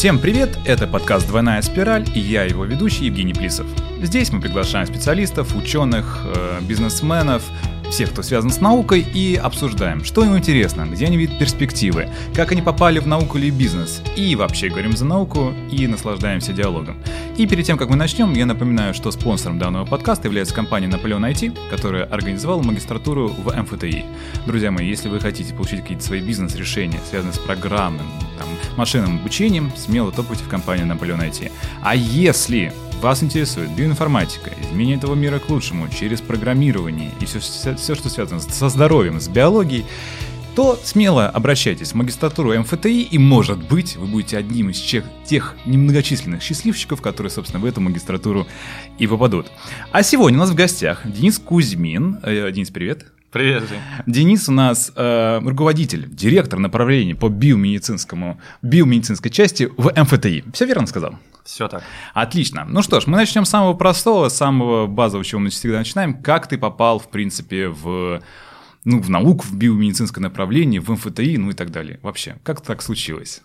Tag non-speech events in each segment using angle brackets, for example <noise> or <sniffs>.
Всем привет, это подкаст «Двойная спираль» и я его ведущий Евгений Плисов. Здесь мы приглашаем специалистов, ученых, э, бизнесменов, всех, кто связан с наукой, и обсуждаем, что им интересно, где они видят перспективы, как они попали в науку или бизнес, и вообще говорим за науку и наслаждаемся диалогом. И перед тем, как мы начнем, я напоминаю, что спонсором данного подкаста является компания Наполеон IT, которая организовала магистратуру в МФТИ. Друзья мои, если вы хотите получить какие-то свои бизнес-решения, связанные с программным, там, машинным обучением, смело топайте в компанию Наполеон IT. А если вас интересует биоинформатика, изменение этого мира к лучшему через программирование и все, все, все что связано со здоровьем, с биологией, то смело обращайтесь в магистратуру МФТИ, и, может быть, вы будете одним из тех, тех немногочисленных счастливчиков, которые, собственно, в эту магистратуру и попадут. А сегодня у нас в гостях Денис Кузьмин. Э, Денис, привет. Привет. Денис у нас э, руководитель, директор направления по биомедицинскому, биомедицинской части в МФТИ. Все верно сказал? Все так. Отлично. Ну что ж, мы начнем с самого простого, самого базового, чего мы всегда начинаем. Как ты попал, в принципе, в, ну, в науку, в биомедицинское направление, в МФТИ, ну и так далее. Вообще, как так случилось?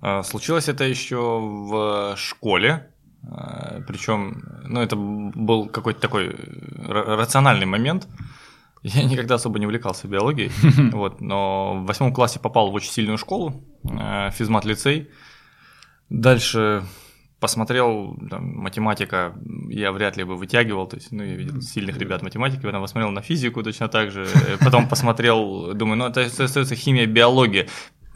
А, случилось это еще в школе. А, Причем, ну, это был какой-то такой рациональный момент. Я никогда особо не увлекался биологией, <laughs> вот, но в восьмом классе попал в очень сильную школу, а, физмат-лицей. Дальше посмотрел, там, математика я вряд ли бы вытягивал, то есть, ну, я видел сильных ребят математики, потом посмотрел на физику точно так же, потом посмотрел, думаю, ну, это остается химия, биология,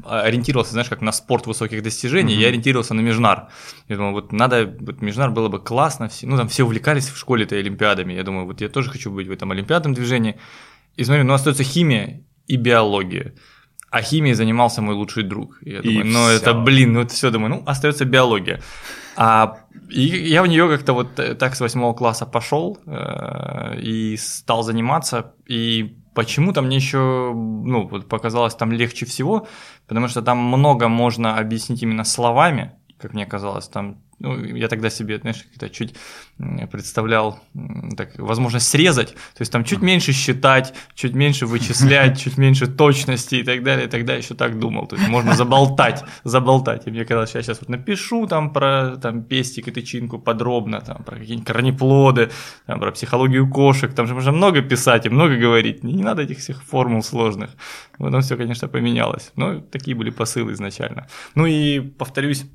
ориентировался, знаешь, как на спорт высоких достижений, mm-hmm. я ориентировался на Межнар. Я думаю, вот надо, вот Межнар было бы классно, все, ну, там все увлекались в школе-то олимпиадами, я думаю, вот я тоже хочу быть в этом олимпиадном движении, и смотрю, ну, остается химия и биология. А химией занимался мой лучший друг. Я и думаю, ну это, блин, ну это все, думаю, ну остается биология. А и я в нее как-то вот э, так с восьмого класса пошел э, и стал заниматься. И почему-то мне еще ну, вот показалось там легче всего, потому что там много можно объяснить именно словами, как мне казалось, там ну, я тогда себе, знаешь, как-то чуть представлял так, возможность срезать, то есть там чуть меньше считать, чуть меньше вычислять, <laughs> чуть меньше точности и так далее, и тогда еще так думал, то есть можно заболтать, заболтать, и мне казалось, я сейчас вот напишу там про там пестик и тычинку подробно, там про какие-нибудь корнеплоды, там, про психологию кошек, там же можно много писать и много говорить, не, не надо этих всех формул сложных, потом все, конечно, поменялось, но такие были посылы изначально. Ну и повторюсь,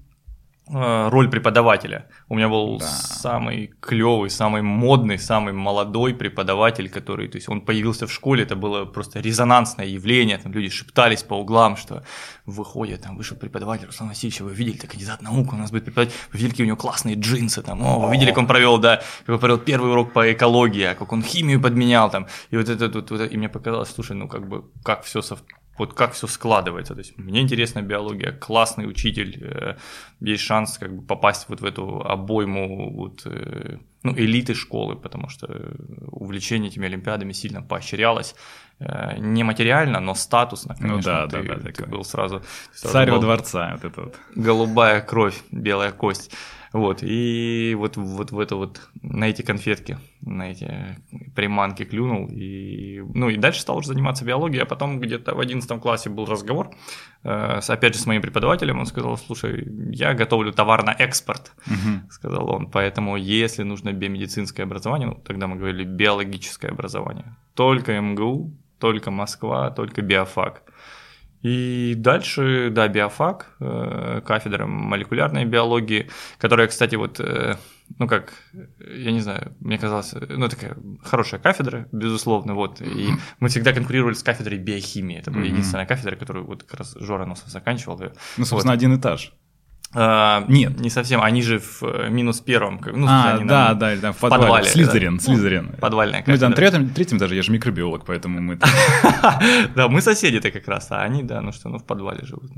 роль преподавателя. У меня был да. самый клевый, самый модный, самый молодой преподаватель, который, то есть он появился в школе, это было просто резонансное явление, там люди шептались по углам, что выходит, там вышел преподаватель Руслан Васильевич, вы видели, это кандидат наук, у нас будет преподаватель, вы видели, какие у него классные джинсы, там, о, вы видели, как он провел, да, как он провел первый урок по экологии, а как он химию подменял, там, и вот это, вот, вот, и мне показалось, слушай, ну как бы, как все совпадает вот как все складывается. То есть мне интересна биология, классный учитель, э, есть шанс как бы попасть вот в эту обойму вот, э, ну, элиты школы, потому что увлечение этими олимпиадами сильно поощрялось. Э, не материально, но статусно, ну конечно. Ну да, ты, да, да. Ты был сразу... сразу Царь во дворца, вот это вот. Голубая кровь, белая кость. Вот, и вот, вот в это вот, на эти конфетки, на эти приманки клюнул, и, ну, и дальше стал уже заниматься биологией, а потом где-то в 11 классе был разговор, э, с, опять же, с моим преподавателем, он сказал, слушай, я готовлю товар на экспорт, угу. сказал он, поэтому если нужно биомедицинское образование, ну, тогда мы говорили биологическое образование, только МГУ, только Москва, только биофак. И дальше, да, биофак, э, кафедра молекулярной биологии, которая, кстати, вот, э, ну как, я не знаю, мне казалось, ну такая хорошая кафедра, безусловно, вот, и мы всегда конкурировали с кафедрой биохимии, это была единственная кафедра, которую вот как раз Жора Носов заканчивал. Ну, собственно, вот. один этаж. А, нет, не совсем. Они же в э, минус первом. Ну, а, они да, да, да, в подвале. подвале Слизерин, да. Слизерин. Ну, подвальная. Мы там третьим, третьим даже, я же микробиолог, поэтому мы... <laughs> Да, мы соседи-то как раз, а они, да, ну что, ну в подвале живут.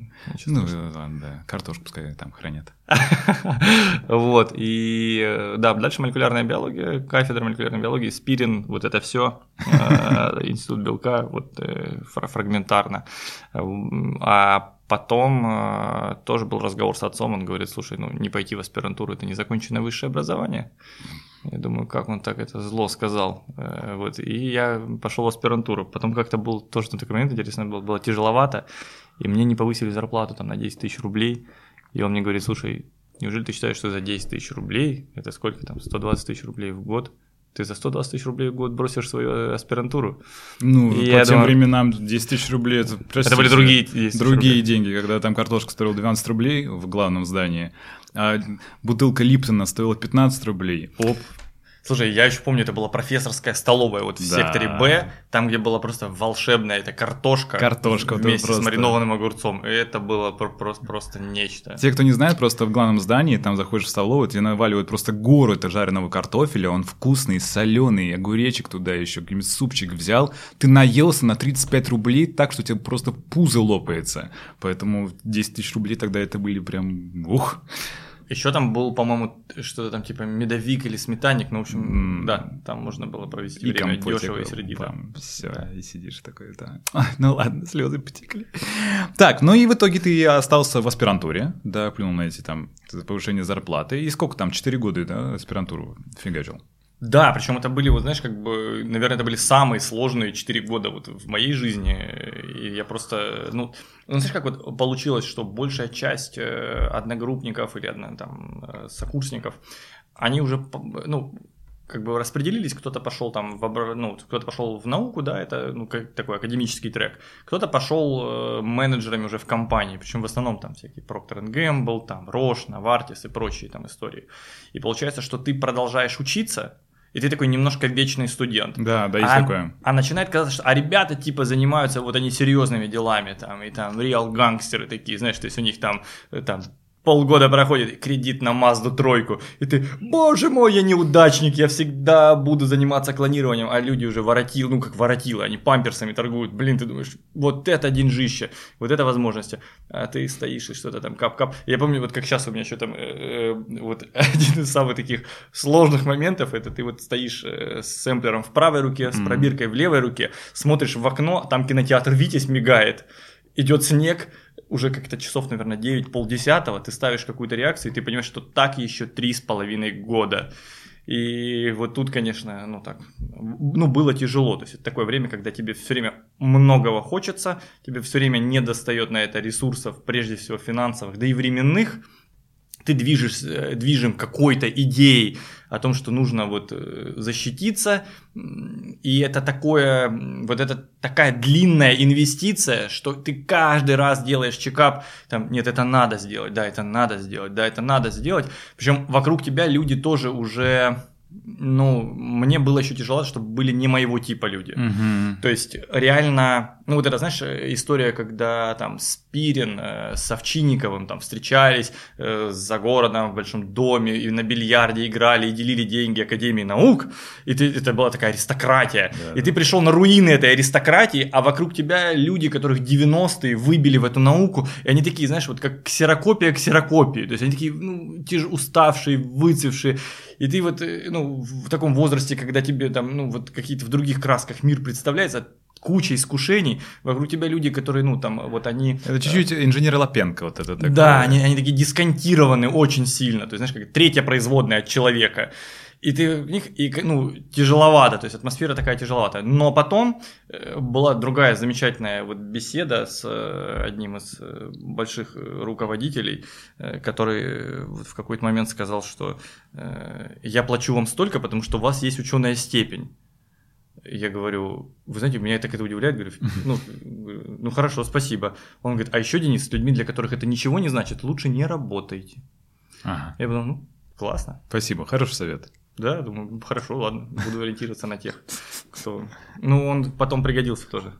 Ну, ладно, да, картошку пускай там хранят. <laughs> Вот, и э, да, дальше молекулярная биология, кафедра молекулярной биологии, спирин, вот это все, э, <laughs> институт белка, вот фрагментарно. А Потом э, тоже был разговор с отцом, он говорит, слушай, ну не пойти в аспирантуру, это незаконченное высшее образование. Я думаю, как он так это зло сказал. Э, вот. И я пошел в аспирантуру. Потом как-то был тоже такой момент интересный, было, было тяжеловато, и мне не повысили зарплату там, на 10 тысяч рублей. И он мне говорит, слушай, неужели ты считаешь, что за 10 тысяч рублей, это сколько там, 120 тысяч рублей в год, ты за 120 тысяч рублей в год бросишь свою аспирантуру. Ну, и по тем думаю, временам 10 тысяч рублей это, простите, это были другие, другие рублей. деньги, когда там картошка стоила 12 рублей в главном здании, а бутылка Липтона стоила 15 рублей. Оп, Слушай, я еще помню, это была профессорская столовая вот в да. секторе Б, там, где была просто волшебная эта картошка. Картошка. Вместе просто... с маринованным огурцом. И это было просто, просто нечто. Те, кто не знает, просто в главном здании, там заходишь в столовую, тебе наваливают просто гору это жареного картофеля, он вкусный, соленый, огуречек туда еще, какой-нибудь супчик взял. Ты наелся на 35 рублей так, что тебе просто пузо лопается. Поэтому 10 тысяч рублей тогда это были прям... Ух! Еще там был, по-моему, что-то там типа медовик или сметанник, ну, в общем, mm. да, там можно было провести и время дешево и сердито. Все, да. и сидишь такой, да. ну ладно, слезы потекли. Так, ну и в итоге ты остался в аспирантуре, да, плюнул на эти там повышение зарплаты. И сколько там, 4 года, да, аспирантуру фигачил? Да, причем это были, вот знаешь, как бы, наверное, это были самые сложные 4 года вот в моей жизни. И я просто, ну, ну знаешь, как вот получилось, что большая часть э, одногруппников или одна, там, э, сокурсников, они уже, ну, как бы распределились, кто-то пошел там в ну, кто-то пошел в науку, да, это ну, как такой академический трек, кто-то пошел э, менеджерами уже в компании, причем в основном там всякие Procter Gamble, там Roche, Novartis и прочие там истории. И получается, что ты продолжаешь учиться, и ты такой немножко вечный студент. Да, да, есть а, такое. А начинает казаться, что а ребята типа занимаются вот они серьезными делами, там, и там реал гангстеры такие, знаешь, то есть у них там, э, там полгода проходит, кредит на Мазду тройку, и ты, боже мой, я неудачник, я всегда буду заниматься клонированием, а люди уже воротил, ну как воротило, они памперсами торгуют, блин, ты думаешь, вот это деньжище, вот это возможности, а ты стоишь и что-то там кап-кап. Я помню, вот как сейчас у меня что там, э, э, вот <laughs> один из самых таких сложных моментов, это ты вот стоишь э, с сэмплером в правой руке, с пробиркой в левой руке, смотришь в окно, там кинотеатр Витязь мигает, идет снег, уже как-то часов, наверное, 9, полдесятого, ты ставишь какую-то реакцию, и ты понимаешь, что так еще три с половиной года. И вот тут, конечно, ну так, ну было тяжело. То есть это такое время, когда тебе все время многого хочется, тебе все время не достает на это ресурсов, прежде всего финансовых, да и временных ты движешь, э, движем какой-то идеей о том, что нужно вот э, защититься, и это такое, вот это такая длинная инвестиция, что ты каждый раз делаешь чекап, там, нет, это надо сделать, да, это надо сделать, да, это надо сделать, причем вокруг тебя люди тоже уже ну, мне было еще тяжело, чтобы были не моего типа люди. Угу. То есть, реально, ну, вот это, знаешь, история, когда там Спирин э, с Овчинниковым там встречались э, за городом в большом доме, и на бильярде играли, и делили деньги Академии наук, и ты, это была такая аристократия. Да, и ты пришел на руины этой аристократии, а вокруг тебя люди, которых 90-е выбили в эту науку, и они такие, знаешь, вот как ксерокопия ксерокопии. То есть, они такие, ну, те же уставшие, выцевшие. И ты вот, э, ну, в таком возрасте, когда тебе там, ну, вот какие-то в других красках мир представляется, куча искушений, вокруг тебя люди, которые, ну, там, вот они... Это чуть-чуть инженеры Лапенко вот это такое. Да, они, они такие дисконтированы очень сильно, то есть, знаешь, как третья производная от человека. И ты в них, и, ну, тяжеловато, то есть атмосфера такая тяжеловатая. Но потом э, была другая замечательная вот беседа с э, одним из э, больших руководителей, который в какой-то момент сказал, что я плачу вам столько, потому что у вас есть ученая степень. Я говорю, вы знаете, меня так это удивляет, говорю, ну, ну хорошо, спасибо. Он говорит, а еще, Денис, с людьми, для которых это ничего не значит, лучше не работайте. Ага. Я подумал, ну, классно. Спасибо, хороший совет. Да, думаю, хорошо, ладно, буду ориентироваться на тех, <laughs> кто... Ну, он потом пригодился тоже.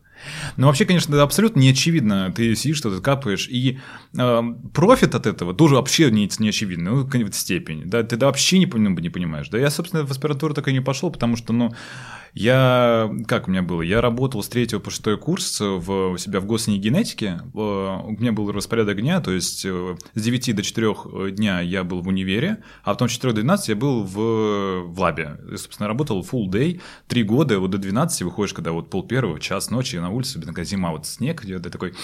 Ну, вообще, конечно, это абсолютно не очевидно. Ты сидишь, что-то капаешь, и э, профит от этого тоже вообще не, не очевидно, ну, какая-нибудь степень. Да, ты да, вообще не, не понимаешь. Да, я, собственно, в аспирантуру так и не пошел, потому что, ну, я, как у меня было, я работал с третьего по шестой курс в, у себя в госни генетике, у меня был распорядок дня, то есть э, с 9 до 4 дня я был в универе, а потом с 4 до 12 я был в, в лабе. Я, собственно, работал full day, три года, вот до 12 выходишь, когда вот пол первого, час ночи на улице, такая зима, вот снег идет, ты такой,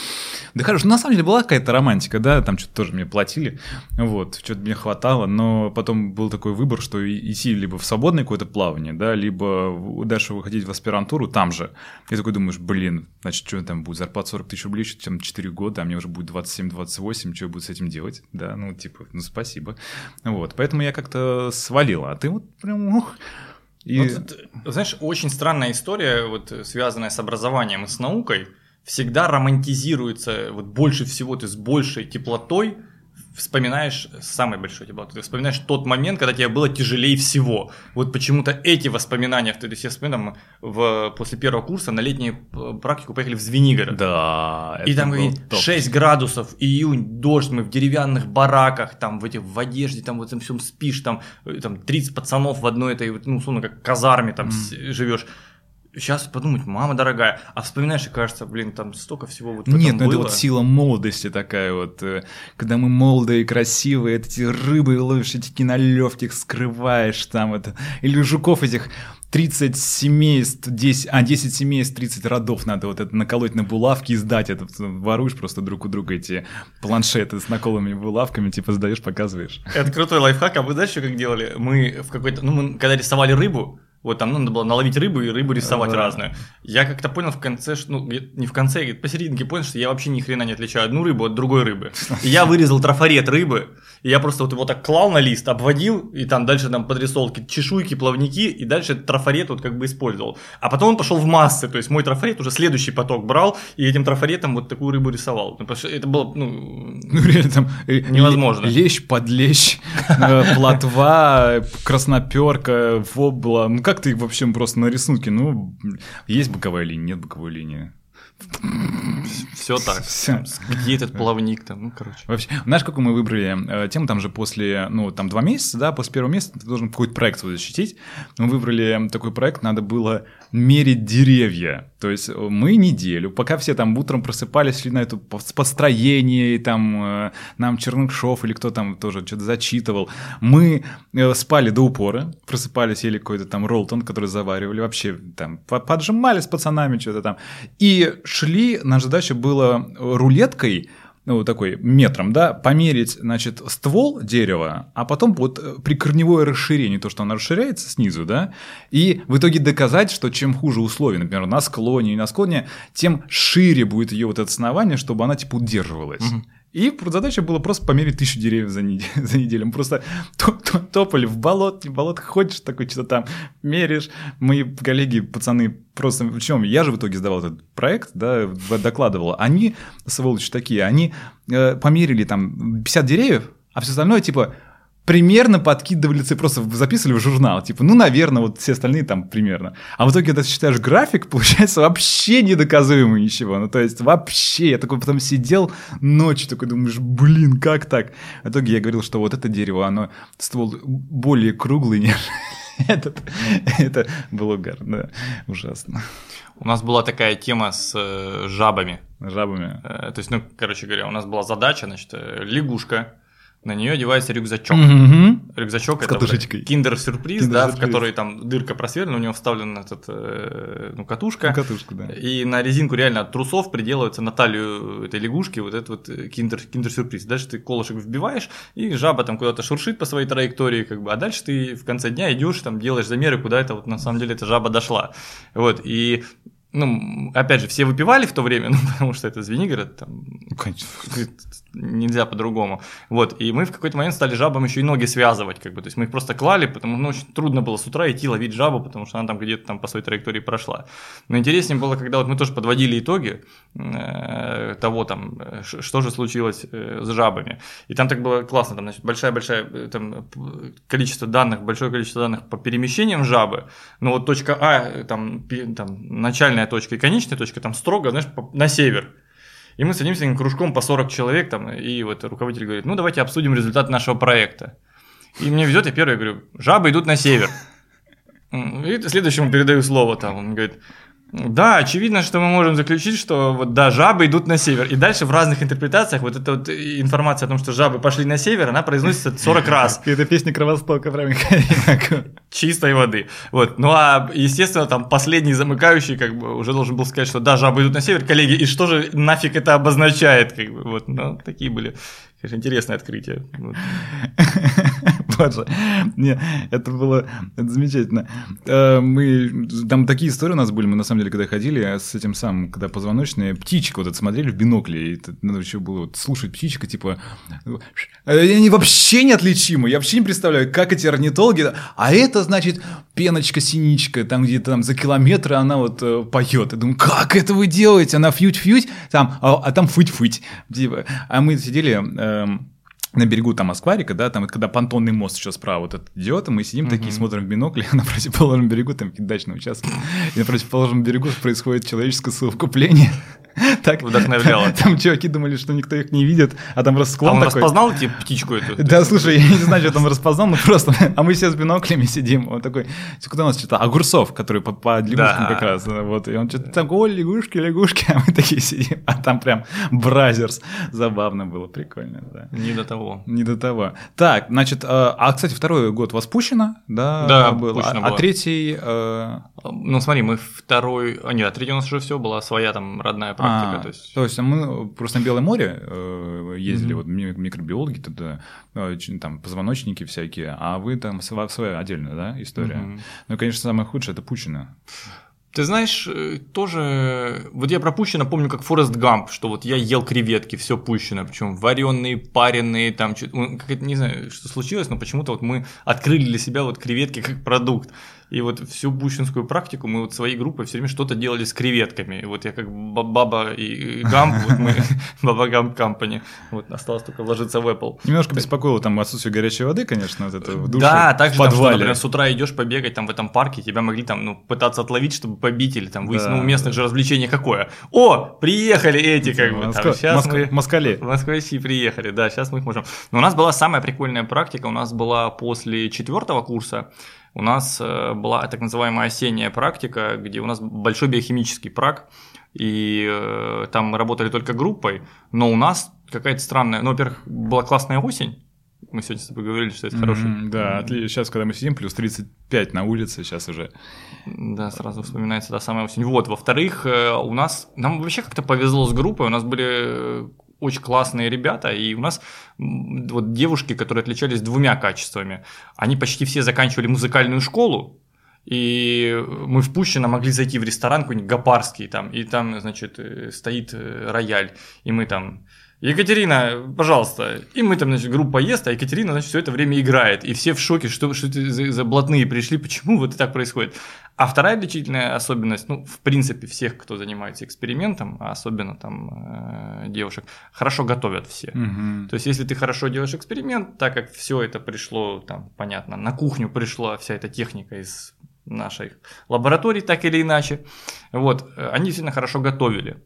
да хорошо, на самом деле была какая-то романтика, да, там что-то тоже мне платили, вот, что-то мне хватало, но потом был такой выбор, что идти либо в свободное какое-то плавание, да, либо, да, дальше выходить в аспирантуру там же. И такой думаешь, блин, значит, что там будет, зарплата 40 тысяч рублей, что там 4 года, а мне уже будет 27-28, что я буду с этим делать? Да, ну, типа, ну, спасибо. Вот, поэтому я как-то свалил, а ты вот прям, ух, и... Вот, знаешь, очень странная история, вот, связанная с образованием и с наукой, всегда романтизируется вот больше всего, ты с большей теплотой вспоминаешь самый большой теплотой, ты вспоминаешь тот момент, когда тебе было тяжелее всего. Вот почему-то эти воспоминания, то есть я вспоминаю, в, после первого курса на летнюю практику поехали в Звенигород. Да, И там говорит, 6 градусов, июнь, дождь, мы в деревянных бараках, там в, этих, в одежде, там в этом всем спишь, там, там 30 пацанов в одной этой, ну, условно, как казарме там mm. живешь сейчас подумать, мама дорогая, а вспоминаешь, и кажется, блин, там столько всего вот Нет, ну было. это вот сила молодости такая вот, э, когда мы молодые и красивые, эти рыбы ловишь, эти кинолевки скрываешь там это, или жуков этих 30 семейств, 10, а 10 семейств, 30 родов надо вот это наколоть на булавки и сдать это. Воруешь просто друг у друга эти планшеты с наколами булавками, типа сдаешь, показываешь. Это крутой лайфхак, а вы знаете, что как делали? Мы в какой-то, ну мы когда рисовали рыбу, вот там ну, надо было наловить рыбу и рыбу рисовать да. разную. Я как-то понял в конце, что, ну, не в конце, посерединке понял, что я вообще ни хрена не отличаю одну рыбу от другой рыбы. И я вырезал трафарет рыбы, и я просто вот его так клал на лист, обводил, и там дальше там подрисовал чешуйки, плавники, и дальше трафарет вот как бы использовал. А потом он пошел в массы, то есть мой трафарет уже следующий поток брал, и этим трафаретом вот такую рыбу рисовал. Ну, это было, ну, ну реально там э, <laughs> невозможно. Лещ под лещ, <laughs> э, плотва, красноперка, вобла, ну как как ты в общем просто на рисунке? Ну, есть боковая линия, нет боковой линии. Все так. Все. Где этот плавник там, ну, короче. Вообще, знаешь, какую мы выбрали э, тему там же после, ну, там два месяца, да, после первого месяца ты должен какой-то проект свой защитить. Мы выбрали такой проект, надо было мерить деревья. То есть э, мы неделю, пока все там утром просыпались, шли на это построение, и там э, нам Чернышов или кто там тоже что-то зачитывал, мы спали до упора, просыпались, ели какой-то там роллтон, который заваривали, вообще там поджимали с пацанами что-то там. И шли, наша задача была рулеткой, ну, такой метром, да, померить, значит, ствол дерева, а потом вот э, прикорневое расширение, то, что оно расширяется снизу, да, и в итоге доказать, что чем хуже условия, например, на склоне и на склоне, тем шире будет ее вот это основание, чтобы она, типа, удерживалась. Угу. И задача была просто померить тысячу деревьев за, неделю. <laughs> За неделю. Мы просто топали в болот, в болот <laughs> ходишь, такой что-то там меришь. Мои коллеги, пацаны, просто... В чем? Я же в итоге сдавал этот проект, да, докладывал. Они, сволочи такие, они э, померили там 50 деревьев, а все остальное, типа, примерно подкидывали цифры, просто записывали в журнал, типа, ну, наверное, вот все остальные там примерно. А в итоге, когда считаешь график, <laughs> получается вообще недоказуемый ничего. Ну, то есть вообще, я такой потом сидел ночью, такой думаешь, блин, как так? В итоге я говорил, что вот это дерево, оно ствол более круглый, <laughs> нежели этот. Это был угар, да, ужасно. У нас была такая тема с э, жабами. Жабами. Э, то есть, ну, короче говоря, у нас была задача, значит, э, лягушка, на нее одевается рюкзачок. Mm-hmm. Рюкзачок С это киндер-сюрприз, да, в который там дырка просверлена, у него вставлена этот, э, ну, катушка. Ну, катушка, да. И на резинку реально от трусов приделывается на талию этой лягушки вот этот вот э, киндер, киндер-сюрприз. Дальше ты колышек вбиваешь, и жаба там куда-то шуршит по своей траектории, как бы, а дальше ты в конце дня идешь, там делаешь замеры, куда это вот на самом деле эта жаба дошла. Вот, и ну, опять же, все выпивали в то время, <laughs> ну, потому что это Звенигород, там, Конечно. Нельзя по-другому. Вот, и мы в какой-то момент стали жабам еще и ноги связывать, как бы, то есть мы их просто клали, потому что ну, очень трудно было с утра идти ловить жабу, потому что она там где-то там по своей траектории прошла. Но интереснее было, когда вот мы тоже подводили итоги э, того там, что же случилось э, с жабами. И там так было классно, там, значит, большая-большая э, там количество данных, большое количество данных по перемещениям жабы, но вот точка А, там, там начальная начальная точка и конечная точка там строго, знаешь, на север. И мы садимся кружком по 40 человек, там, и вот руководитель говорит, ну, давайте обсудим результат нашего проекта. И мне везет, я первый говорю, жабы идут на север. И следующему передаю слово, там, он говорит, да, очевидно, что мы можем заключить, что вот да, жабы идут на север. И дальше в разных интерпретациях вот эта вот информация о том, что жабы пошли на север, она произносится <laughs> 40 раз. Это песня Кровостока, прям <laughs> Чистой воды. Вот. Ну а, естественно, там последний замыкающий как бы уже должен был сказать, что да, жабы идут на север, коллеги, и что же нафиг это обозначает? Как бы, вот, ну, такие были, конечно, интересные открытия. Вот. Боже, не, это было это замечательно. Э, мы, там такие истории у нас были, мы на самом деле, когда ходили с этим самым, когда позвоночные, птичек вот это смотрели в бинокле, и это, надо еще было вот слушать птичка, типа, э, они вообще неотличимы, я вообще не представляю, как эти орнитологи, а это, значит, пеночка-синичка, там где-то там за километры она вот э, поет. Я думаю, как это вы делаете? Она фють-фють, там, а, а там фыть-фыть. Типа, а мы сидели... Э, на берегу там Аскварика, да, там, когда понтонный мост еще справа вот этот идет, и мы сидим такие, смотрим в бинокли, <laughs> а на противоположном берегу там какие-то дачные участки, и на противоположном берегу происходит человеческое совокупление. <laughs> Так, Вдохновляло. Там чуваки думали, что никто их не видит, а там расклон А он такой. распознал эти птичку эту? <laughs> Да, слушай, я не знаю, что там распознал, но просто, а мы все с биноклями сидим, он такой, куда у нас что-то, Огурцов, который по, по лягушкам Да. как раз, вот, и он что-то так, ой, лягушки, лягушки, <laughs> а мы такие сидим, а там прям бразерс, забавно было, прикольно, да. Не до того. Не до того. Так, значит, э, а, кстати, второй год вас пущено, да? Да, был. пущено а, а было. третий... э, Ну, смотри, мы второй... А, нет, третий у нас уже все, была своя там родная а, то есть... то есть мы просто на Белое море э, ездили, вот ми- микробиологи тогда, э, там позвоночники всякие, а вы там сва- своя отдельная, да, история. Мгм. Ну, конечно, самое худшее это Пучино. Ты знаешь, э, тоже... Вот я пропущено помню, как Форест Гамп, что вот я ел креветки, все пущено, причем вареные, пареные, там что-то... не знаю, что случилось, но почему-то вот мы открыли для себя вот креветки как продукт. И вот всю пущинскую практику мы вот своей группой все время что-то делали с креветками. И вот я как ба- баба и Гамп, вот мы, <laughs> Баба Гамп Компани, вот осталось только вложиться в Apple. Немножко беспокоило там отсутствие горячей воды, конечно, вот это в душе, Да, в также там, что, подвале. например, с утра идешь побегать там в этом парке, тебя могли там ну, пытаться отловить, чтобы побить или там выяснить, Да. ну, у местных же развлечение какое. О, приехали эти, как бы, там, Москва- сейчас Моск- мы... Москали. <laughs> Москвичи приехали, да, сейчас мы их можем. Но у нас была самая прикольная практика, у нас была после четвертого курса, у нас э, была так называемая осенняя практика, где у нас большой биохимический прак, и э, там мы работали только группой, но у нас какая-то странная, ну, во-первых, была классная осень, мы сегодня с тобой говорили, что это хороший. Мгм, Да, отли- сейчас, когда мы сидим, плюс 35 на улице, сейчас уже. Да, сразу вспоминается та самая осень. Вот, во-вторых, э, у нас, нам вообще как-то повезло с группой, у нас были очень классные ребята, и у нас вот девушки, которые отличались двумя качествами, они почти все заканчивали музыкальную школу, и мы в Пущино могли зайти в ресторан какой-нибудь гапарский там, и там, значит, э, стоит э, рояль, и мы там Екатерина, пожалуйста. И мы там, значит, группа ест, а Екатерина, значит, все это время играет. И все в шоке, что, что это за, за блатные пришли, почему вот так происходит. А вторая отличительная особенность, ну, в принципе, всех, кто занимается экспериментом, а особенно там э, девушек, хорошо готовят все. Мгм. То есть, если ты хорошо делаешь эксперимент, так как все это пришло, там, понятно, на кухню пришла вся эта техника из нашей лаборатории, так или иначе, вот, э, они действительно хорошо готовили.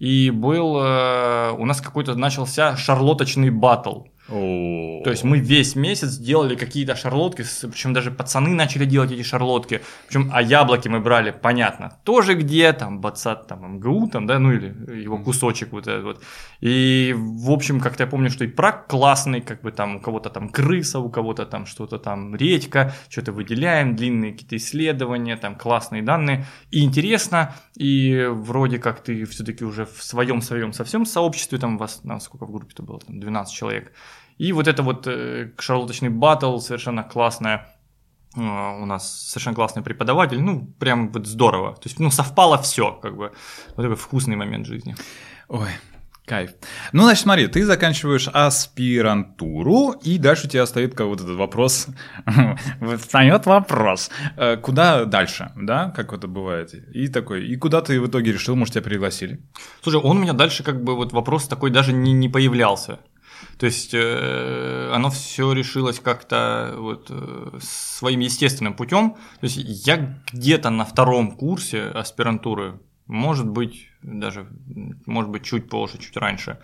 И был, э, у нас какой-то начался шарлоточный батл. То есть мы весь месяц делали какие-то шарлотки, причем даже пацаны начали делать эти шарлотки. Причем, а яблоки мы брали, понятно, тоже где, там, Бацат, там, МГУ, там, да, ну или его кусочек вот этот вот. И, в общем, как-то я помню, что и прак классный, как бы там у кого-то там крыса, у кого-то там что-то там редька, что-то выделяем, длинные какие-то исследования, там классные данные. И интересно, и вроде как ты все-таки уже в своем своем совсем сообществе, там вас, на сколько в группе-то было, там 12 человек, и вот это вот э, шарлоточный батл совершенно классная. Э, У нас совершенно классный преподаватель, ну, прям вот здорово. То есть, ну, совпало все, как бы. Вот такой вкусный момент жизни. Ой, кайф. Ну, значит, смотри, ты заканчиваешь аспирантуру, и дальше у тебя стоит как вот этот вопрос. <laughs> Встает вопрос. э, Куда дальше, да, как это бывает? И такой, и куда ты в итоге решил, может, тебя пригласили? Слушай, он у меня дальше как бы вот вопрос такой даже не, не появлялся. То есть э, оно все решилось как-то вот э, своим естественным путем. То есть я где-то на втором курсе аспирантуры, может быть, даже, может быть, чуть позже, чуть раньше,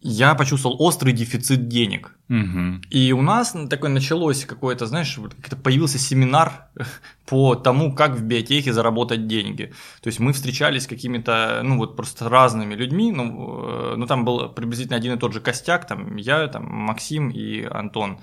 я почувствовал острый дефицит денег. Мгм. И у нас такое началось какое-то, знаешь, как-то появился семинар <laughs> по тому, как в биотехе заработать деньги. То есть мы встречались с какими-то, ну вот просто разными людьми, ну, э, ну там был приблизительно один и тот же костяк, там я, там Максим и Антон.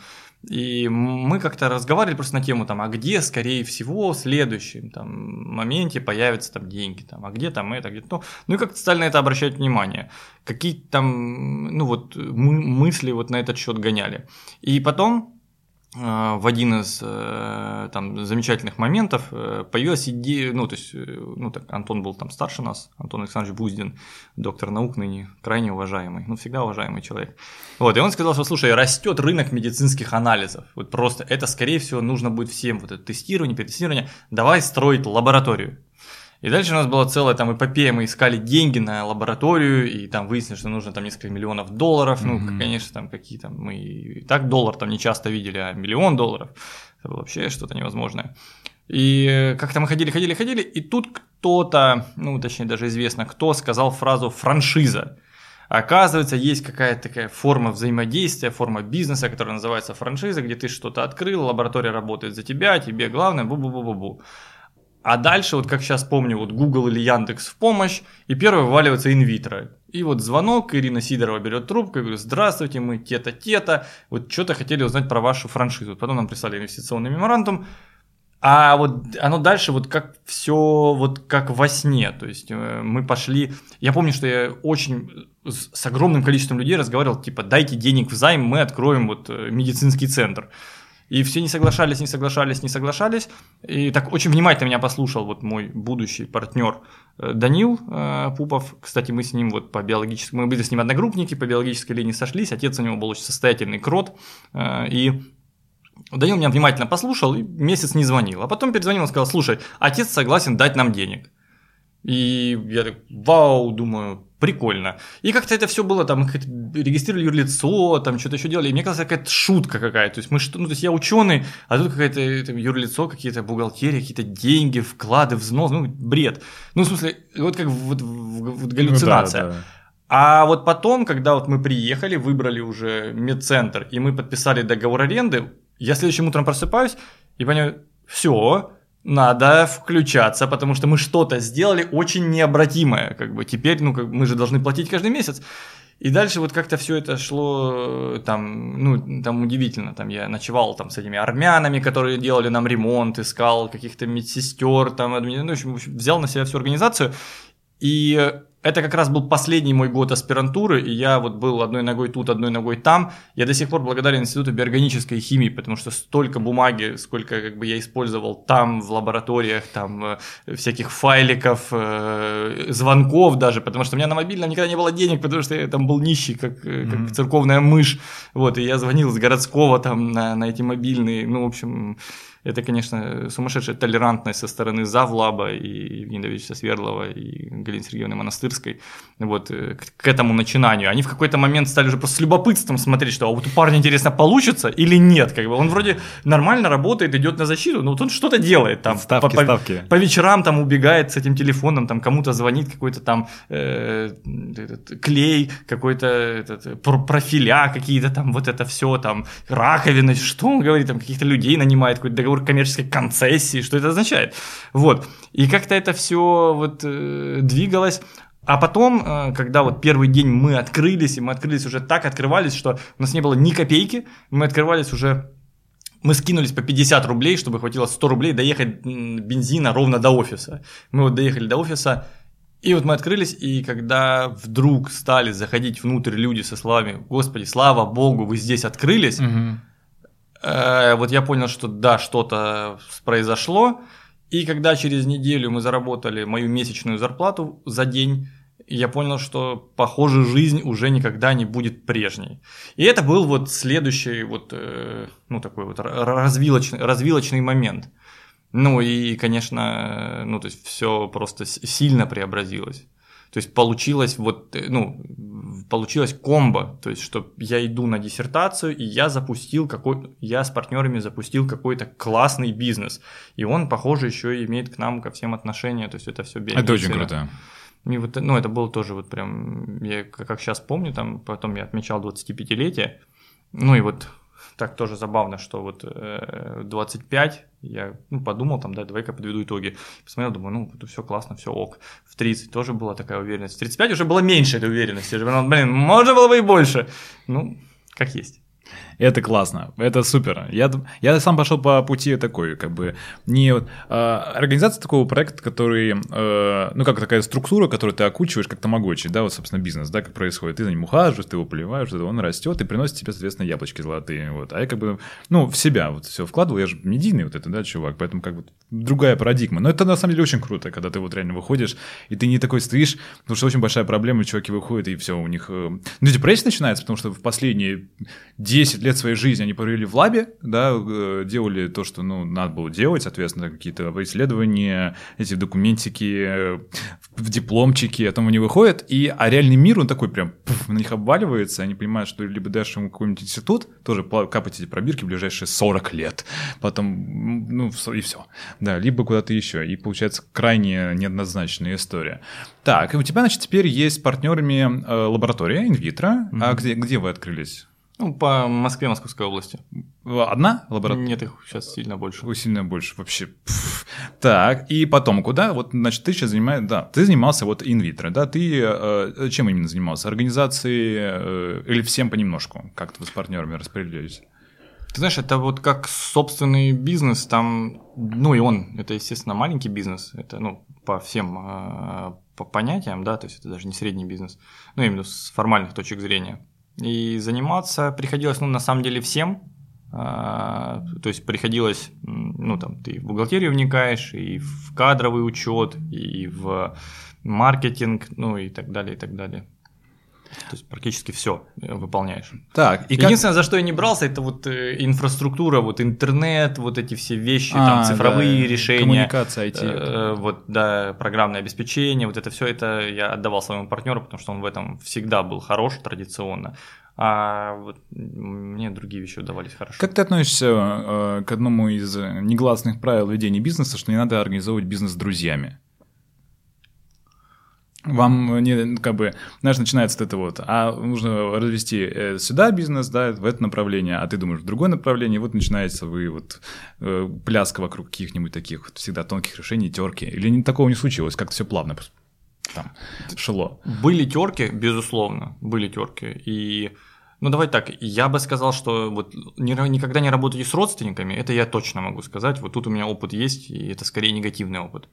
И мы как-то разговаривали просто на тему, там, а где, скорее всего, в следующем там, моменте появятся там деньги, там, а где там это, где то. Ну и как-то стали на это обращать внимание. Какие там, ну вот, мы, мысли вот на этот счет гоняли. И потом в один из э, там замечательных моментов э, появилась идея, ну, то есть, ну, так, Антон был там старше нас, Антон Александрович Буздин, доктор наук ныне, крайне уважаемый, ну, всегда уважаемый человек. Вот, и он сказал, что, слушай, растет рынок медицинских анализов, вот просто это, скорее всего, нужно будет всем, вот это тестирование, перетестирование, давай строить лабораторию. И дальше у нас была целая там эпопея, мы искали деньги на лабораторию, и там выяснилось, что нужно там несколько миллионов долларов, mm-hmm. ну, конечно, там какие то мы и так доллар там не часто видели, а миллион долларов, это было вообще что-то невозможное. И как-то мы ходили, ходили, ходили, и тут кто-то, ну, точнее, даже известно, кто сказал фразу «франшиза». Оказывается, есть какая-то такая форма взаимодействия, форма бизнеса, которая называется франшиза, где ты что-то открыл, лаборатория работает за тебя, тебе главное, бу-бу-бу-бу-бу. А дальше, вот как сейчас помню, вот Google или Яндекс в помощь, и первый вываливается инвитро. И вот звонок, Ирина Сидорова берет трубку и говорит, здравствуйте, мы те-то, вот что-то хотели узнать про вашу франшизу. Потом нам прислали инвестиционный меморандум, а вот оно дальше вот как все вот как во сне, то есть э, мы пошли, я помню, что я очень с огромным количеством людей разговаривал, типа дайте денег в займ, мы откроем вот э, медицинский центр. И все не соглашались, не соглашались, не соглашались. И так очень внимательно меня послушал вот мой будущий партнер э, Данил э, Пупов. Кстати, мы с ним вот по биологическому, мы были с ним одногруппники, по биологической линии сошлись. Отец у него был очень состоятельный крот. Э, и Данил меня внимательно послушал и месяц не звонил. А потом перезвонил и сказал, слушай, отец согласен дать нам денег. И я так, вау, думаю, прикольно. И как-то это все было, там, регистрировали юрлицо, там, что-то еще делали. И мне казалось, какая-то шутка какая-то. То есть, мы что, ну, то есть, я ученый, а тут какая-то там, юрлицо, какие-то бухгалтерии, какие-то деньги, вклады, взнос, ну, бред. Ну, в смысле, вот как вот, вот галлюцинация. Ну, да, да. А вот потом, когда вот мы приехали, выбрали уже медцентр, и мы подписали договор аренды, я следующим утром просыпаюсь и понимаю, все, надо включаться, потому что мы что-то сделали очень необратимое, как бы. Теперь, ну, как мы же должны платить каждый месяц. И дальше вот как-то все это шло там, ну, там удивительно, там я ночевал там с этими армянами, которые делали нам ремонт, искал каких-то медсестер, там, ну, в общем, взял на себя всю организацию, и это как раз был последний мой год аспирантуры, и я вот был одной ногой тут, одной ногой там. Я до сих пор благодарен Институту биорганической химии, потому что столько бумаги, сколько как бы я использовал там, в лабораториях, там э, всяких файликов, э, звонков даже, потому что у меня на мобильном никогда не было денег, потому что я там был нищий, как, mm-hmm. как церковная мышь. Вот, и я звонил с городского там на, на эти мобильные, ну, в общем, это, конечно, сумасшедшая толерантность со стороны Завлаба и Евгения Давидовича Свердлова и Галины Сергеевны Монастырской вот, э, к, этому начинанию. Они в какой-то момент стали уже просто с любопытством смотреть, что а вот у парня интересно получится или нет. Как бы. Он вроде нормально работает, идет на защиту, но вот он что-то делает там. Ставки, по, ставки. По, по вечерам там убегает с этим телефоном, там кому-то звонит какой-то там э, этот, клей, какой-то этот, профиля какие-то там, вот это все там, раковины, что он говорит, там каких-то людей нанимает, какой-то договор договор коммерческой концессии, что это означает. Вот. И как-то это все вот э, двигалось. А потом, э, когда вот первый день мы открылись, и мы открылись уже так, открывались, что у нас не было ни копейки, мы открывались уже мы скинулись по 50 рублей, чтобы хватило 100 рублей доехать бензина ровно до офиса. Мы вот доехали до офиса, и вот мы открылись, и когда вдруг стали заходить внутрь люди со словами «Господи, слава Богу, вы здесь открылись», угу вот я понял, что да, что-то произошло. И когда через неделю мы заработали мою месячную зарплату за день, я понял, что, похоже, жизнь уже никогда не будет прежней. И это был вот следующий вот, э, ну, такой вот развилочный, развилочный момент. Ну и, конечно, ну, то есть все просто сильно преобразилось. То есть получилось вот, э, ну, получилось комбо, то есть что я иду на диссертацию, и я запустил какой, я с партнерами запустил какой-то классный бизнес, и он, похоже, еще и имеет к нам ко всем отношения, то есть это все Это очень круто. И вот, ну, это было тоже вот прям, я как сейчас помню, там, потом я отмечал 25-летие, ну и вот так тоже забавно, что вот э, 25 я ну, подумал, там, да, давай-ка подведу итоги. Посмотрел, думаю, ну, это все классно, все ок. В 30 тоже была такая уверенность. В 35 уже было меньше этой уверенности. Блин, можно было бы и больше. Ну, как есть. Это классно, это супер. Я, я сам пошел по пути такой, как бы, не э, организация такого проекта, который, э, ну, как такая структура, которую ты окучиваешь как тамагочи, да, вот, собственно, бизнес, да, как происходит. Ты за ним ухаживаешь, ты его поливаешь, он растет и приносит тебе, соответственно, яблочки золотые, вот. А я как бы, ну, в себя вот все вкладывал, я же медийный вот это, да, чувак, поэтому как бы другая парадигма. Но это на самом деле очень круто, когда ты вот реально выходишь, и ты не такой стоишь, потому что очень большая проблема, чуваки выходят, и все, у них, э, ну, депрессия начинается, потому что в последние 10 лет своей жизни они провели в лабе, да, э, делали то, что, ну, надо было делать, соответственно, какие-то исследования, эти документики, э, в дипломчики, а потом они выходят, и, а реальный мир, он такой прям пуф, на них обваливается, они понимают, что либо дашь ему какой-нибудь институт, тоже капать эти пробирки в ближайшие 40 лет, потом, ну, и все, да, либо куда-то еще, и получается крайне неоднозначная история. Так, и у тебя, значит, теперь есть партнерами э, лаборатория инвитро, mm-hmm. а где, где вы открылись? Ну, по Москве, Московской области. Одна лаборатория? Нет, их сейчас сильно больше. Сильно больше, вообще. Пфф. Так, и потом куда? Вот, значит, ты сейчас занимаешься, да, ты занимался вот инвитро, да, ты э, чем именно занимался? Организацией э, или всем понемножку? Как вы с партнерами распределились? Ты знаешь, это вот как собственный бизнес, там, ну и он, это, естественно, маленький бизнес, это, ну, по всем э, по понятиям, да, то есть это даже не средний бизнес, ну, именно с формальных точек зрения. И заниматься приходилось, ну, на самом деле, всем. А, то есть приходилось, ну, там, ты в бухгалтерию вникаешь, и в кадровый учет, и в маркетинг, ну, и так далее, и так далее. То есть практически все э, выполняешь. Так, и Единственное, как... за что я не брался, это вот э, инфраструктура, вот интернет, вот эти все вещи, а, там цифровые да, решения. Коммуникация IT. Э, вот, да, программное обеспечение, вот это все это я отдавал своему партнеру, потому что он в этом всегда был хорош традиционно. А вот мне другие вещи удавались хорошо. Как ты относишься э, к одному из негласных правил ведения бизнеса, что не надо организовывать бизнес с друзьями? Вам не, как бы, знаешь, начинается это вот, а нужно развести э, сюда бизнес, да, в это направление, а ты думаешь в другое направление, вот начинается вы вот э, пляска вокруг каких-нибудь таких вот всегда тонких решений, терки, или не, такого не случилось, как-то все плавно там шло. Были терки, безусловно, были терки, и ну, давай так, я бы сказал, что вот никогда не работайте с родственниками, это я точно могу сказать. Вот тут у меня опыт есть, и это скорее негативный опыт.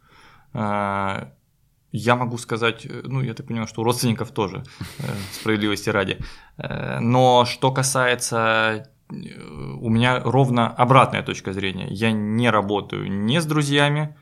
Я могу сказать, э, ну, я так понимаю, что у родственников тоже, э, справедливости ради. Э, но что касается у меня ровно обратная точка зрения. Я не работаю не с друзьями,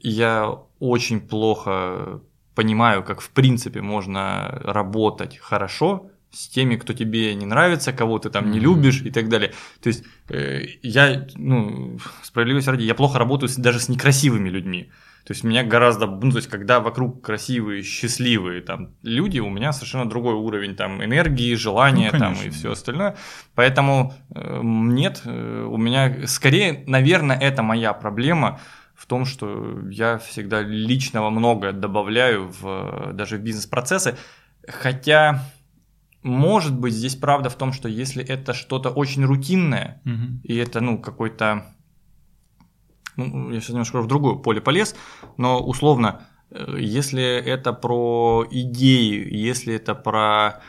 я очень плохо понимаю, как в принципе можно работать хорошо с теми, кто тебе не нравится, кого ты там не любишь и так далее. То есть я, ну, справедливости ради, я плохо работаю даже с некрасивыми людьми. То есть меня гораздо, ну, то есть когда вокруг красивые, счастливые там люди, у меня совершенно другой уровень там энергии, желания ну, там и все остальное. Поэтому э, нет, э, у меня скорее, наверное, это моя проблема в том, что я всегда личного много добавляю в даже в бизнес-процессы, хотя может быть здесь правда в том, что если это что-то очень рутинное угу. и это ну какой-то ну, я сейчас немножко в другое поле полез, но условно, э, если это про идеи, если это про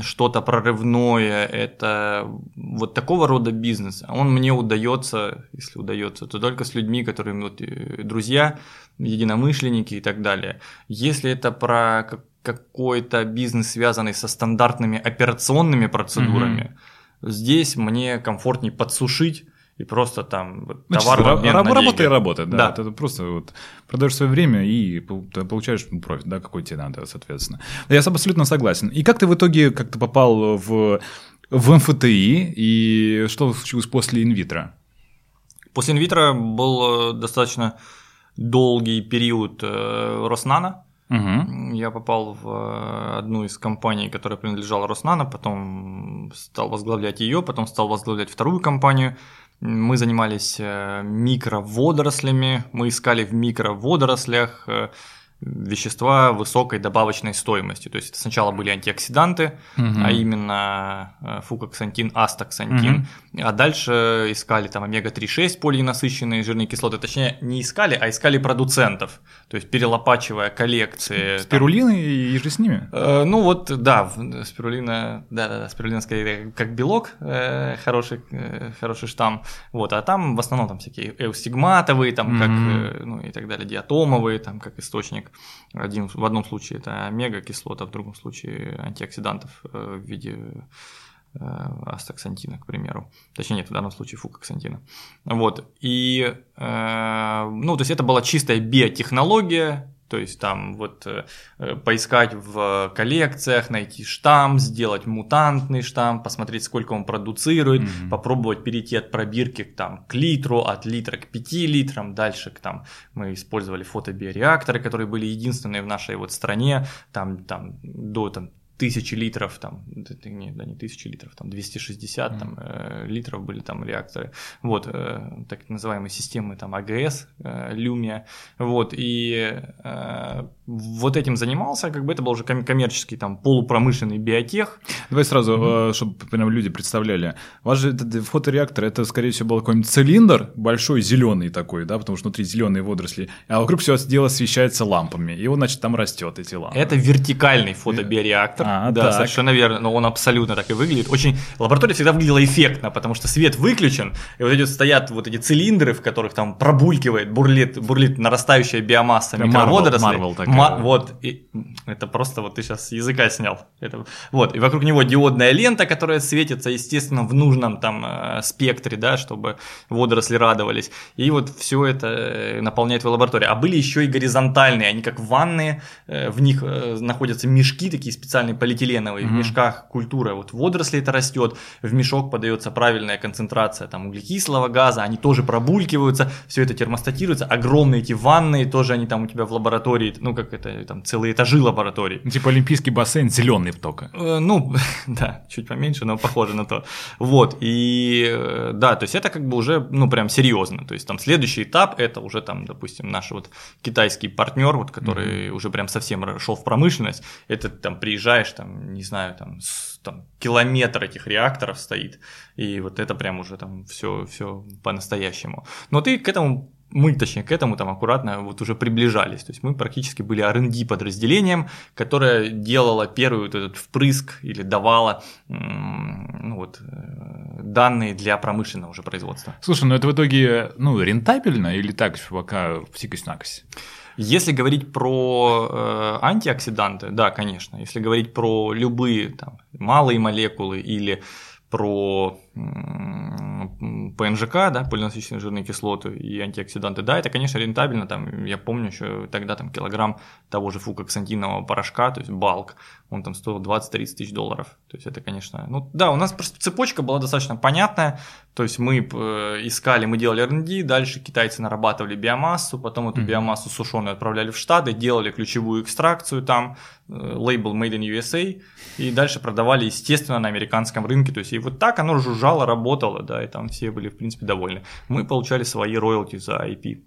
что-то прорывное, это вот такого рода бизнес, он мне удается, если удается, то только с людьми, которые вот, э, друзья, единомышленники и так далее. Если это про какой-то бизнес, связанный со стандартными операционными процедурами, mm-hmm. здесь мне комфортнее подсушить и просто там Значит, товар в обмен Работа и работа, да. да. Это просто вот продаешь свое время и получаешь профит, да, какой тебе надо, соответственно. Я абсолютно согласен. И как ты в итоге как-то попал в, в МФТИ, и что случилось после инвитро? После инвитро был э, достаточно долгий период э, Роснана. Угу. Я попал в э, одну из компаний, которая принадлежала Роснана, потом стал возглавлять ее, потом стал возглавлять вторую компанию – мы занимались э, микроводорослями, мы искали в микроводорослях э, вещества высокой добавочной стоимости. То есть это сначала были антиоксиданты, угу. а именно э, фукоксантин, астаксантин, угу. а дальше искали там омега-3,6 полиненасыщенные жирные кислоты, точнее не искали, а искали продуцентов, то есть перелопачивая коллекции. Спирулины там... и же с ними? Э, ну вот, да, спирулина, да-да-да, спирулина скорее как белок, э, хороший, э, хороший штамм, вот, а там в основном там всякие эустигматовые, там угу. как, э, ну и так далее, диатомовые, там как источник источник. Один, в одном случае это омега-кислота, в другом случае антиоксидантов э, в виде э, астаксантина, к примеру. Точнее, нет, в данном случае фукоксантина. Вот. И, э, ну, то есть это была чистая биотехнология, то есть там вот э, э, поискать в коллекциях, найти штамм, сделать мутантный штамм, посмотреть, сколько он продуцирует, mm-hmm. попробовать перейти от пробирки к, там, к литру, от литра к 5 литрам, дальше к, там, мы использовали фотобиореакторы, которые были единственные в нашей вот стране, там, там до там, тысячи литров, там, не, да не тысячи литров, там 260 mm. там, э, литров были там реакторы, вот, э, так называемые системы там АГС, э, Lumia, вот, и э, вот этим занимался, как бы это был уже коммерческий там полупромышленный биотех. Давай сразу, mm-hmm. чтобы прям люди представляли, у вас же этот фотореактор, это скорее всего был какой-нибудь цилиндр большой, зеленый такой, да, потому что внутри зеленые водоросли, а вокруг все дело освещается лампами, и он, значит, там растет эти лампы. Это вертикальный фотобиореактор, а, да, так. совершенно верно, но он абсолютно так и выглядит. Очень лаборатория всегда выглядела эффектно, потому что свет выключен, и вот эти стоят вот эти цилиндры, в которых там пробулькивает, бурлит, бурлит нарастающая биомасса микроводорослей. Marvel, Marvel Ма- вот, и, это просто вот ты сейчас языка снял. Это, вот, и вокруг него диодная лента, которая светится, естественно, в нужном там э, спектре, да, чтобы водоросли радовались. И вот все это э, наполняет твою лабораторию. А были еще и горизонтальные, они как ванные, э, в них э, находятся мешки такие специальные полиэтиленовые, mm-hmm. в мешках культура, вот водоросли это растет, в мешок подается правильная концентрация там углекислого газа, они тоже пробулькиваются, все это термостатируется, огромные эти ванные, тоже они там у тебя в лаборатории, ну как это там целые этажи лабораторий. Ну, типа олимпийский бассейн зеленый только. Э, ну, <laughs> да, чуть поменьше, но похоже на то. Вот, и э, да, то есть это как бы уже, ну, прям серьезно. То есть там следующий этап, это уже там, допустим, наш вот китайский партнер, вот, который mm-hmm. уже прям совсем шел в промышленность, это там приезжаешь, там, не знаю, там, с, там километр этих реакторов стоит, и вот это прям уже там все, все по-настоящему. Но ты к этому мы, точнее, к этому там аккуратно вот уже приближались. То есть мы практически были R&D подразделением, которое делало первый вот этот впрыск или давало ну, вот, э, данные для промышленного уже производства. Слушай, ну это в итоге ну, рентабельно или так пока псикость-накость? Если говорить про э, антиоксиданты, да, конечно. Если говорить про любые там, малые молекулы или про ПНЖК, да, полиненасыщенные жирные кислоты и антиоксиданты, да, это, конечно, рентабельно, там, я помню еще тогда там килограмм того же фукоксантинового порошка, то есть балк, он там стоил 20-30 тысяч долларов, то есть это, конечно, ну да, у нас просто цепочка была достаточно понятная, то есть мы э, искали, мы делали R&D, дальше китайцы нарабатывали биомассу, потом эту mm-hmm. биомассу сушеную отправляли в Штаты, делали ключевую экстракцию там, э, лейбл Made in USA, и дальше продавали, естественно, на американском рынке, то есть и вот так оно жужжало, работало, да, и там все были, в принципе, довольны. Мы получали свои роялти за IP.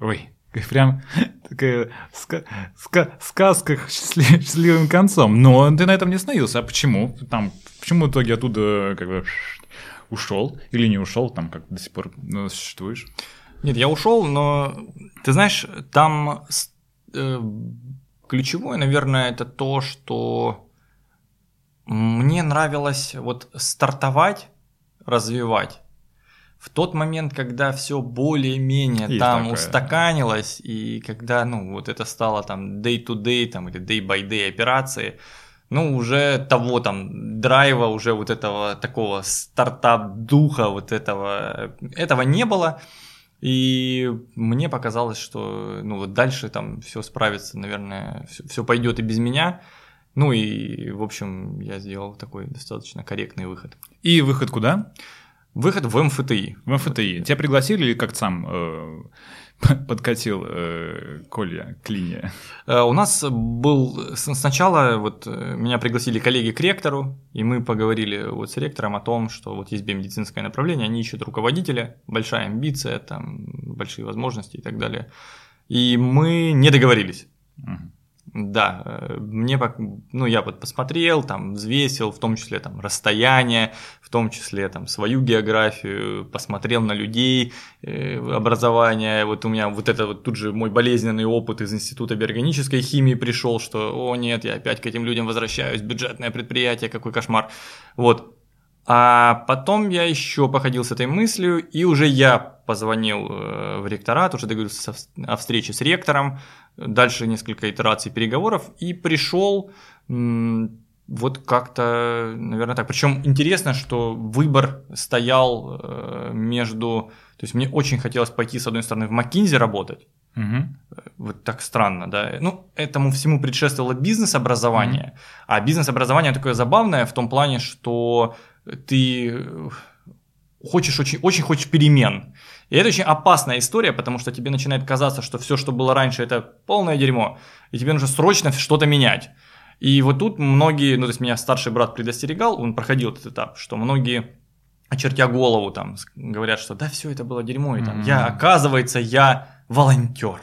Ой, <laughs> прям такая ска ска сказка счастлив <laughs> счастливым концом. Но ты на этом не остановился. А почему? Там, почему в итоге оттуда как бы <sniffs> ушел или не ушел, там как до сих пор ну, существуешь? Нет, я ушел, но ты знаешь, там э, ключевое, наверное, это то, что мне нравилось вот стартовать, развивать. В тот момент, когда все более-менее там такое. устаканилось, и когда, ну, вот это стало там day-to-day, там, или day-by-day операции, ну, уже того там драйва, уже вот этого такого стартап-духа, вот этого, этого не было. И мне показалось, что ну вот дальше там все справится, наверное, все, все пойдет и без меня. Ну и, в общем, я сделал такой достаточно корректный выход. И выход куда? Выход в МФТИ. В МФТИ. Тебя пригласили или как сам э, <laughs> подкатил э, Коля к линии? Э, у нас был сначала вот э, меня пригласили коллеги к ректору, и мы поговорили вот с ректором о том, что вот есть биомедицинское направление, они ищут руководителя, большая амбиция, там большие возможности и так далее. И мы не договорились. Да, э, мне, ну, я вот посмотрел, там, взвесил, в том числе, там, расстояние, в том числе, там, свою географию, посмотрел на людей, э, образование, вот у меня вот это вот тут же мой болезненный опыт из Института биорганической химии пришел, что, о, нет, я опять к этим людям возвращаюсь, бюджетное предприятие, какой кошмар, вот, а потом я еще походил с этой мыслью, и уже я позвонил э, в ректорат, уже договорился о встрече с ректором, дальше несколько итераций переговоров, и пришел вот как-то, наверное, так. Причем интересно, что выбор стоял э, между... То есть мне очень хотелось пойти, с одной стороны, в Макинзи работать, Угу. Вот так странно, да. Ну, этому всему предшествовало бизнес-образование. Угу. А бизнес-образование такое забавное в том плане, что ты хочешь очень, очень хочешь перемен. И это очень опасная история, потому что тебе начинает казаться, что все, что было раньше, это полное дерьмо, и тебе нужно срочно что-то менять. И вот тут многие, ну то есть меня старший брат предостерегал, он проходил этот этап, что многие очертя голову там говорят, что да, все это было дерьмо, и там mm-hmm. я, оказывается, я волонтер.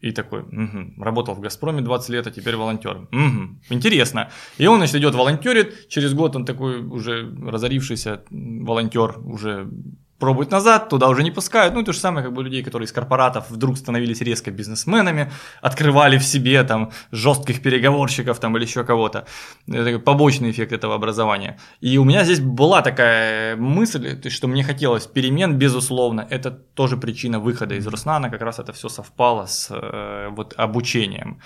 И такой, угу, работал в «Газпроме» 20 лет, а теперь волонтер. Угу, интересно. И он, значит, идет волонтерит, через год он такой уже разорившийся волонтер, уже пробуют назад, туда уже не пускают. Ну, то же самое, как бы людей, которые из корпоратов вдруг становились резко бизнесменами, открывали в себе там жестких переговорщиков там или еще кого-то. Это побочный эффект этого образования. И у меня здесь была такая мысль, то есть, что мне хотелось перемен, безусловно. Это тоже причина выхода из Руснана, как раз это все совпало с э, вот обучением.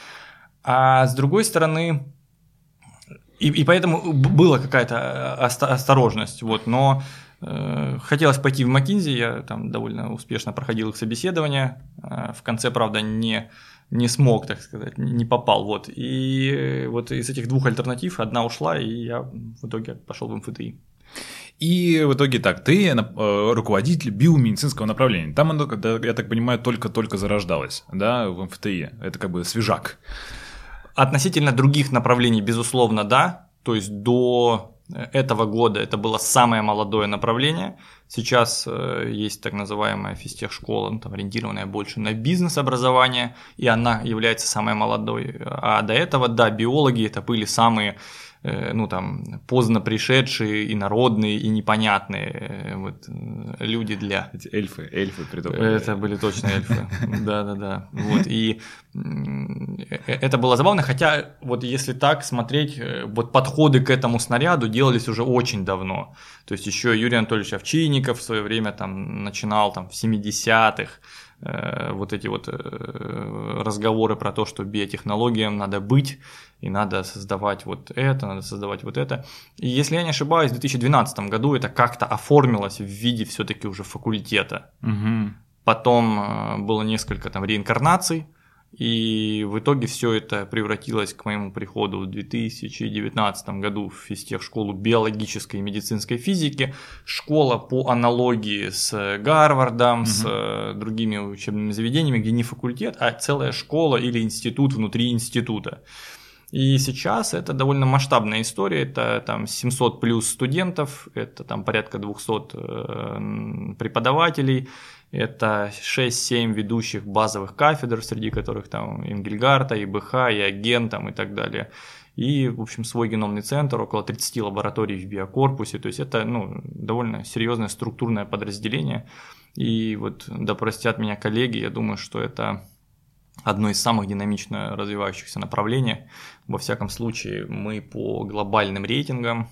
А с другой стороны, и, и поэтому была какая-то э, осторожность, вот, но хотелось пойти в Макинзи, я там довольно успешно проходил их собеседование. Э, в конце, правда, не, не смог, так сказать, не попал. Вот. И вот из этих двух альтернатив одна ушла, и я в итоге пошел в МФТИ. И в итоге так, ты э, руководитель биомедицинского направления. Там оно, я так понимаю, только-только зарождалось, да, в МФТИ. Это как бы свежак. Относительно других направлений, безусловно, да. То есть до этого года это было самое молодое направление. Сейчас э, есть так называемая физтехшкола, ну, там, ориентированная больше на бизнес-образование, и она является самой молодой. А до этого, да, биологи это были самые ну там поздно пришедшие, инородные и непонятные э, вот, э, люди для... Эти эльфы, эльфы придумали. Это были точно эльфы, <laughs> да-да-да. Вот, и это было забавно, хотя вот если так смотреть, вот подходы к этому снаряду делались уже очень давно. То есть еще Юрий Анатольевич Овчинников в свое время там начинал там в 70-х, вот эти вот разговоры про то, что биотехнологиям надо быть, и надо создавать вот это, надо создавать вот это. И если я не ошибаюсь, в 2012 году это как-то оформилось в виде все-таки уже факультета. Угу. Потом э, было несколько там реинкарнаций, и в итоге все это превратилось к моему приходу в 2019 году в физтех школу биологической и медицинской физики, школа по аналогии с Гарвардом, угу. с э, другими учебными заведениями, где не факультет, а целая школа или институт внутри института. И сейчас это довольно масштабная история, это там 700 плюс студентов, это там порядка 200 э, преподавателей, это 6-7 ведущих базовых кафедр, среди которых там Ингельгарта, ИБХ, ИАГЕН там, и так далее. И, в общем, свой геномный центр, около 30 лабораторий в биокорпусе. То есть это ну, довольно серьезное структурное подразделение. И вот да простят меня коллеги, я думаю, что это одно из самых динамично развивающихся направлений. Во всяком случае, мы по глобальным рейтингам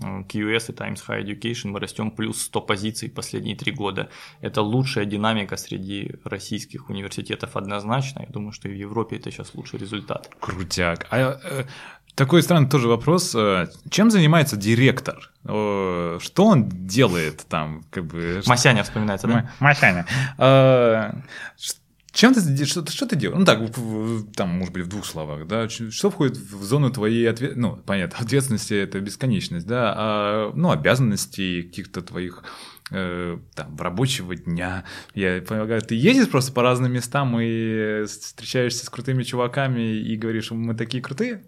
QS и Times High Education мы растем плюс 100 позиций последние три года. Это лучшая динамика среди российских университетов однозначно. Я думаю, что и в Европе это сейчас лучший результат. Крутяк. А э, такой странный тоже вопрос. Э, чем занимается директор? Что он делает там? Как бы, Масяня вспоминается, да? Масяня. Чем ты, что, что ты делаешь? Ну так, там, может быть, в двух словах, да, что входит в зону твоей ответственности, ну, понятно, <laughs> ответственности – это бесконечность, да, а, ну, обязанностей каких-то твоих, э, там, рабочего дня. Я полагаю, ты ездишь просто по разным местам и встречаешься с крутыми чуваками и говоришь, мы такие крутые?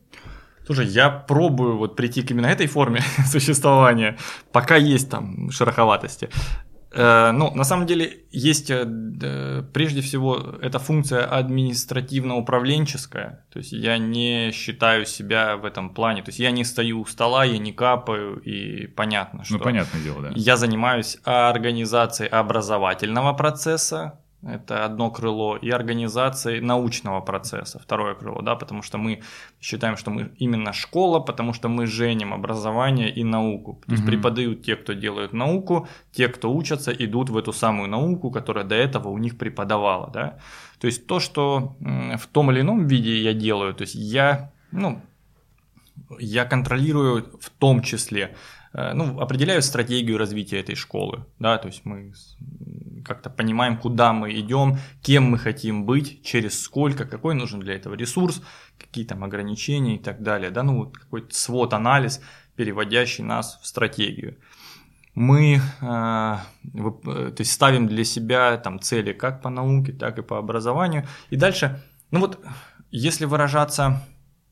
Слушай, я пробую вот прийти к именно этой форме <laughs> существования, пока есть там шероховатости. Э, ну, на самом деле, есть э, прежде всего эта функция административно-управленческая. То есть я не считаю себя в этом плане. То есть я не стою у стола, я не капаю, и понятно, ну, что... Ну, понятное дело, да. Я занимаюсь организацией образовательного процесса, это одно крыло, и организацией научного процесса, второе крыло, да, потому что мы считаем, что мы именно школа, потому что мы женим образование и науку. То есть угу. преподают те, кто делают науку, те, кто учатся, идут в эту самую науку, которая до этого у них преподавала, да. То есть то, что в том или ином виде я делаю, то есть я, ну, я контролирую в том числе Э, ну, определяют стратегию развития этой школы, да, то есть мы как-то понимаем, куда мы идем, кем мы хотим быть, через сколько, какой нужен для этого ресурс, какие там ограничения и так далее, да, ну, вот какой-то свод анализ, переводящий нас в стратегию. Мы э, то есть ставим для себя там цели как по науке, так и по образованию. И дальше, ну вот, если выражаться,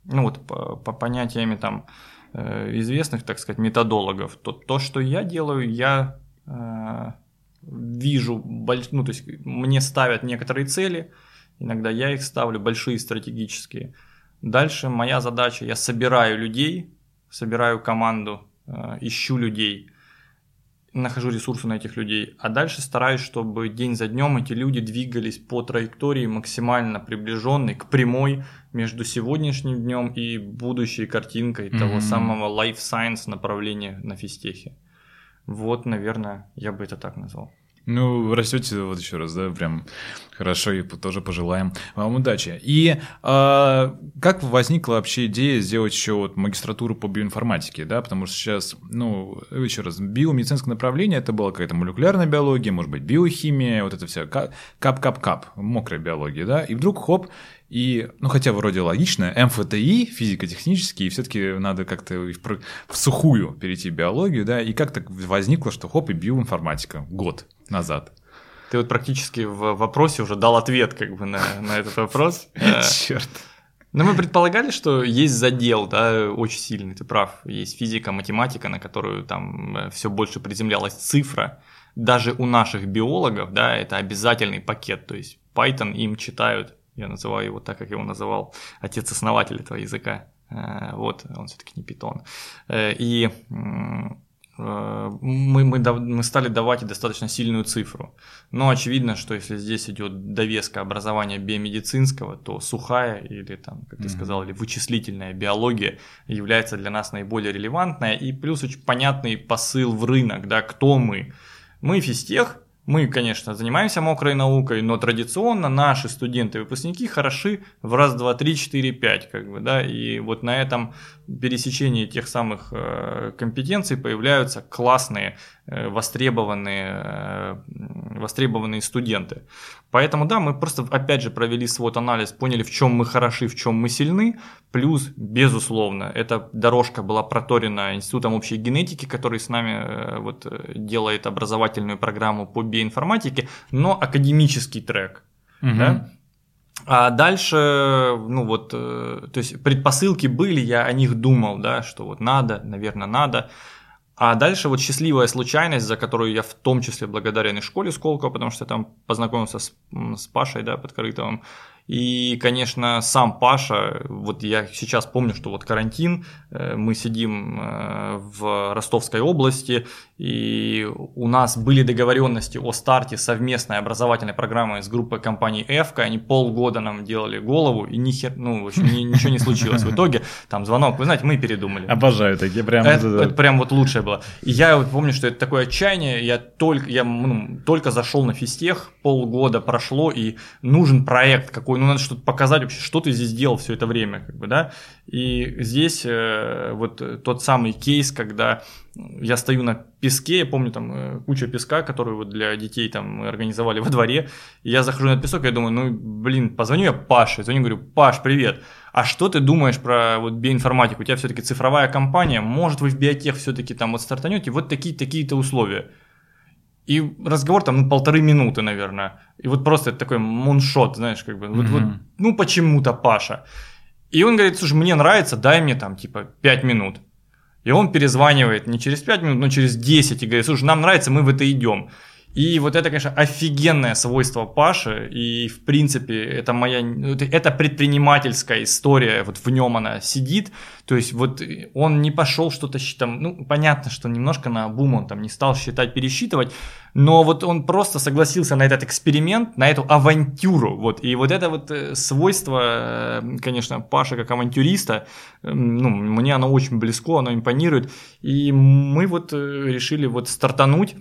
ну вот по, по понятиями там Э, известных, так сказать, методологов, то то, что я делаю, я э, вижу, ну, то есть мне ставят некоторые цели, иногда я их ставлю, большие стратегические. Дальше моя задача, я собираю людей, собираю команду, э, ищу людей, нахожу ресурсы на этих людей, а дальше стараюсь, чтобы день за днем эти люди двигались по траектории максимально приближенной к прямой между сегодняшним днем и будущей картинкой mm-hmm. того самого life science направления на физтехе. Вот, наверное, я бы это так назвал. Ну, растете вот еще раз, да, прям хорошо, и тоже пожелаем вам удачи. И э, как возникла вообще идея сделать еще вот магистратуру по биоинформатике, да, потому что сейчас, ну, еще раз, биомедицинское направление, это была какая-то молекулярная биология, может быть, биохимия, вот это вся кап-кап-кап, мокрая биология, да, и вдруг, хоп, и, ну, хотя вроде логично, МФТИ, физико-технический, все-таки надо как-то в, в сухую перейти в биологию, да, и как так возникло, что хоп, и биоинформатика, год назад. Ты вот практически в вопросе уже дал ответ как бы на, на этот вопрос. <laughs> Черт. Но мы предполагали, что есть задел, да, очень сильный, ты прав. Есть физика, математика, на которую там э, все больше приземлялась цифра. Даже у наших биологов, да, это обязательный пакет. То есть Python им читают я называю его так, как его называл отец-основатель этого языка. Э, вот, он все-таки не питон. Э, и э, мы, мы, мы стали давать достаточно сильную цифру. Но очевидно, что если здесь идет довеска образования биомедицинского, то сухая или, там, как ты mm-hmm. сказал, или вычислительная биология является для нас наиболее релевантная. И плюс очень понятный посыл в рынок, да, кто мы. Мы физтех, мы, конечно, занимаемся мокрой наукой, но традиционно наши студенты-выпускники хороши в раз, два, три, четыре, пять, как бы, да, и вот на этом пересечении тех самых э, компетенций появляются классные, э, востребованные, э, востребованные студенты. Поэтому, да, мы просто, опять же, провели свой анализ, поняли, в чем мы хороши, в чем мы сильны, плюс, безусловно, эта дорожка была проторена Институтом общей генетики, который с нами вот, делает образовательную программу по биоинформатике, но академический трек. Угу. Да? А дальше, ну вот, э, то есть предпосылки были, я о них думал, да, что вот надо, наверное, надо. А дальше вот счастливая случайность, за которую я в том числе благодарен и школе Сколково, потому что я там познакомился с, с Пашей, да, Подкорытовым, и, конечно, сам Паша, вот я сейчас помню, что вот карантин, э, мы сидим э, в Ростовской области, и у нас были договоренности о старте совместной образовательной программы с группой компаний «Эвка», они полгода нам делали голову, и ни хер, ну, в общем, ничего не случилось. В итоге там звонок, вы знаете, мы передумали. Обожаю такие, прям. Это, это прям вот лучшее было. И я помню, что это такое отчаяние, я только, я ну, только зашел на физтех, полгода прошло, и нужен проект какой ну надо что-то показать вообще, что ты здесь делал все это время, как бы, да. И здесь э, вот тот самый кейс, когда я стою на песке, я помню там э, куча песка, которую вот для детей там организовали <laughs> во дворе, и я захожу на песок, и я думаю, ну, блин, позвоню я Паше, звоню, говорю, Паш, привет, а что ты думаешь про вот биоинформатику? У тебя все-таки цифровая компания, может вы в биотех все-таки там вот стартанете, вот такие такие-то условия. И разговор там ну, полторы минуты, наверное. И вот просто это такой муншот, знаешь, как бы. Вот, mm-hmm. вот, ну почему-то Паша. И он говорит, слушай, мне нравится, дай мне там типа 5 минут. И он перезванивает не через 5 минут, но через 10 и говорит, слушай, нам нравится, мы в это идем. И вот это, конечно, офигенное свойство Паши, и, в принципе, это моя, это предпринимательская история, вот в нем она сидит, то есть вот он не пошел что-то считать, ну, понятно, что немножко на бум он там не стал считать, пересчитывать, но вот он просто согласился на этот эксперимент, на эту авантюру, вот, и вот это вот э, свойство, э, конечно, Паша как авантюриста, ну, мне оно очень близко, оно импонирует, и мы вот э, решили вот стартануть,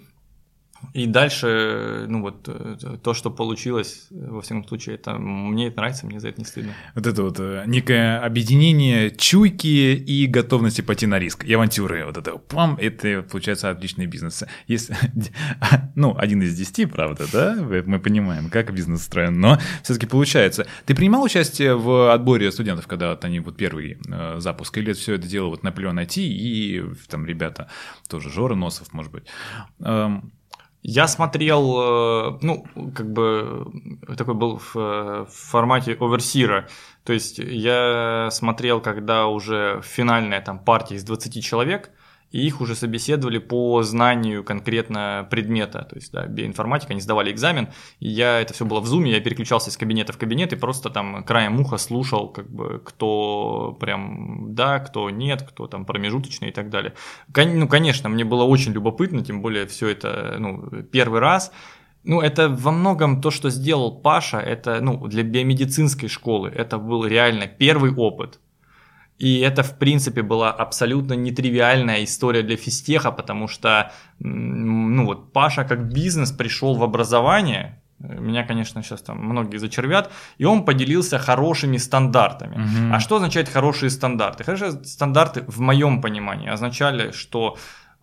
и дальше, ну вот, э, то, что получилось, во всяком случае, это мне это нравится, мне за это не стыдно. Вот это вот э, некое объединение чуйки и готовности пойти на риск, и авантюры, вот это, пам, это получается отличный бизнес. Если, <laughs> ну, один из десяти, правда, да, мы понимаем, как бизнес устроен, но все-таки получается. Ты принимал участие в отборе студентов, когда вот они вот первый э, запуск, или все это дело вот Наполеон IT и там ребята, тоже Жора Носов, может быть, эм, я смотрел, э, ну, как бы такой был в, в формате оверсира. То есть я смотрел, когда уже финальная там партия из 20 человек, и их уже собеседовали по знанию конкретно предмета, то есть, да, биоинформатика, они сдавали экзамен, и я, это все было в зуме, я переключался из кабинета в кабинет и просто там краем муха слушал, как бы, кто прям да, кто нет, кто там промежуточный и так далее. Ну, конечно, мне было очень любопытно, тем более все это, ну, первый раз, ну, это во многом то, что сделал Паша, это, ну, для биомедицинской школы, это был реально первый опыт, и это, в принципе, была абсолютно нетривиальная история для физтеха, потому что, ну вот, Паша как бизнес пришел в образование, меня, конечно, сейчас там многие зачервят, и он поделился хорошими стандартами. Угу. А что означает хорошие стандарты? Хорошие стандарты, в моем понимании, означали, что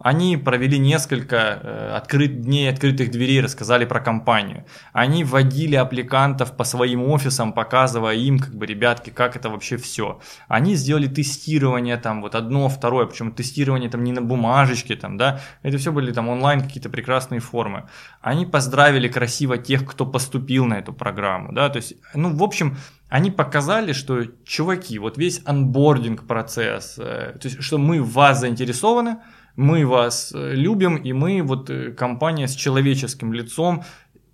они провели несколько э, открыт, дней открытых дверей, рассказали про компанию. Они вводили аппликантов по своим офисам, показывая им, как бы, ребятки, как это вообще все. Они сделали тестирование, там, вот одно, второе, причем тестирование там не на бумажечке, там, да, это все были там онлайн какие-то прекрасные формы. Они поздравили красиво тех, кто поступил на эту программу, да, то есть, ну, в общем, они показали, что, чуваки, вот весь анбординг процесс, э, то есть, что мы в вас заинтересованы, мы вас э, любим, и мы вот э, компания с человеческим лицом,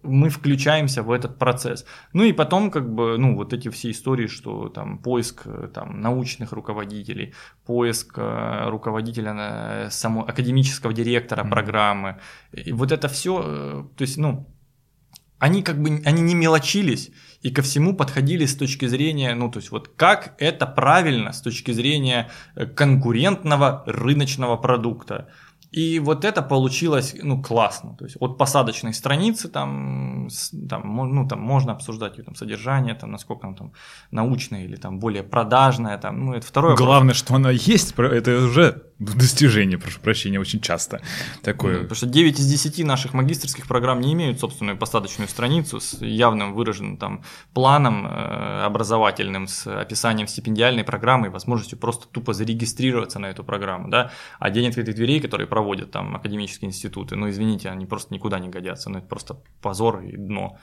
мы включаемся в этот процесс. Ну и потом, как бы, ну, вот эти все истории, что там поиск э, там, научных руководителей, поиск руководителя, само, академического директора mm-hmm. программы, и вот это все, то есть, ну, они как бы, они не мелочились, и ко всему подходили с точки зрения, ну, то есть вот как это правильно с точки зрения э, конкурентного рыночного продукта. И вот это получилось, ну, классно. То есть от посадочной страницы там, там, ну, там можно обсуждать ее там содержание, там, насколько она там научная или там более продажная, там, ну, это второе. Главное, вопрос. что она есть, это уже <laughs> достижение, прошу прощения, очень часто такое. Потому что 9 из 10 наших магистрских программ не имеют собственную посадочную страницу с явным выраженным там планом э, образовательным, с описанием стипендиальной программы и возможностью просто тупо зарегистрироваться на эту программу, да, а день открытых дверей, которые проводят там академические институты, ну, извините, они просто никуда не годятся, ну, это просто позор и дно.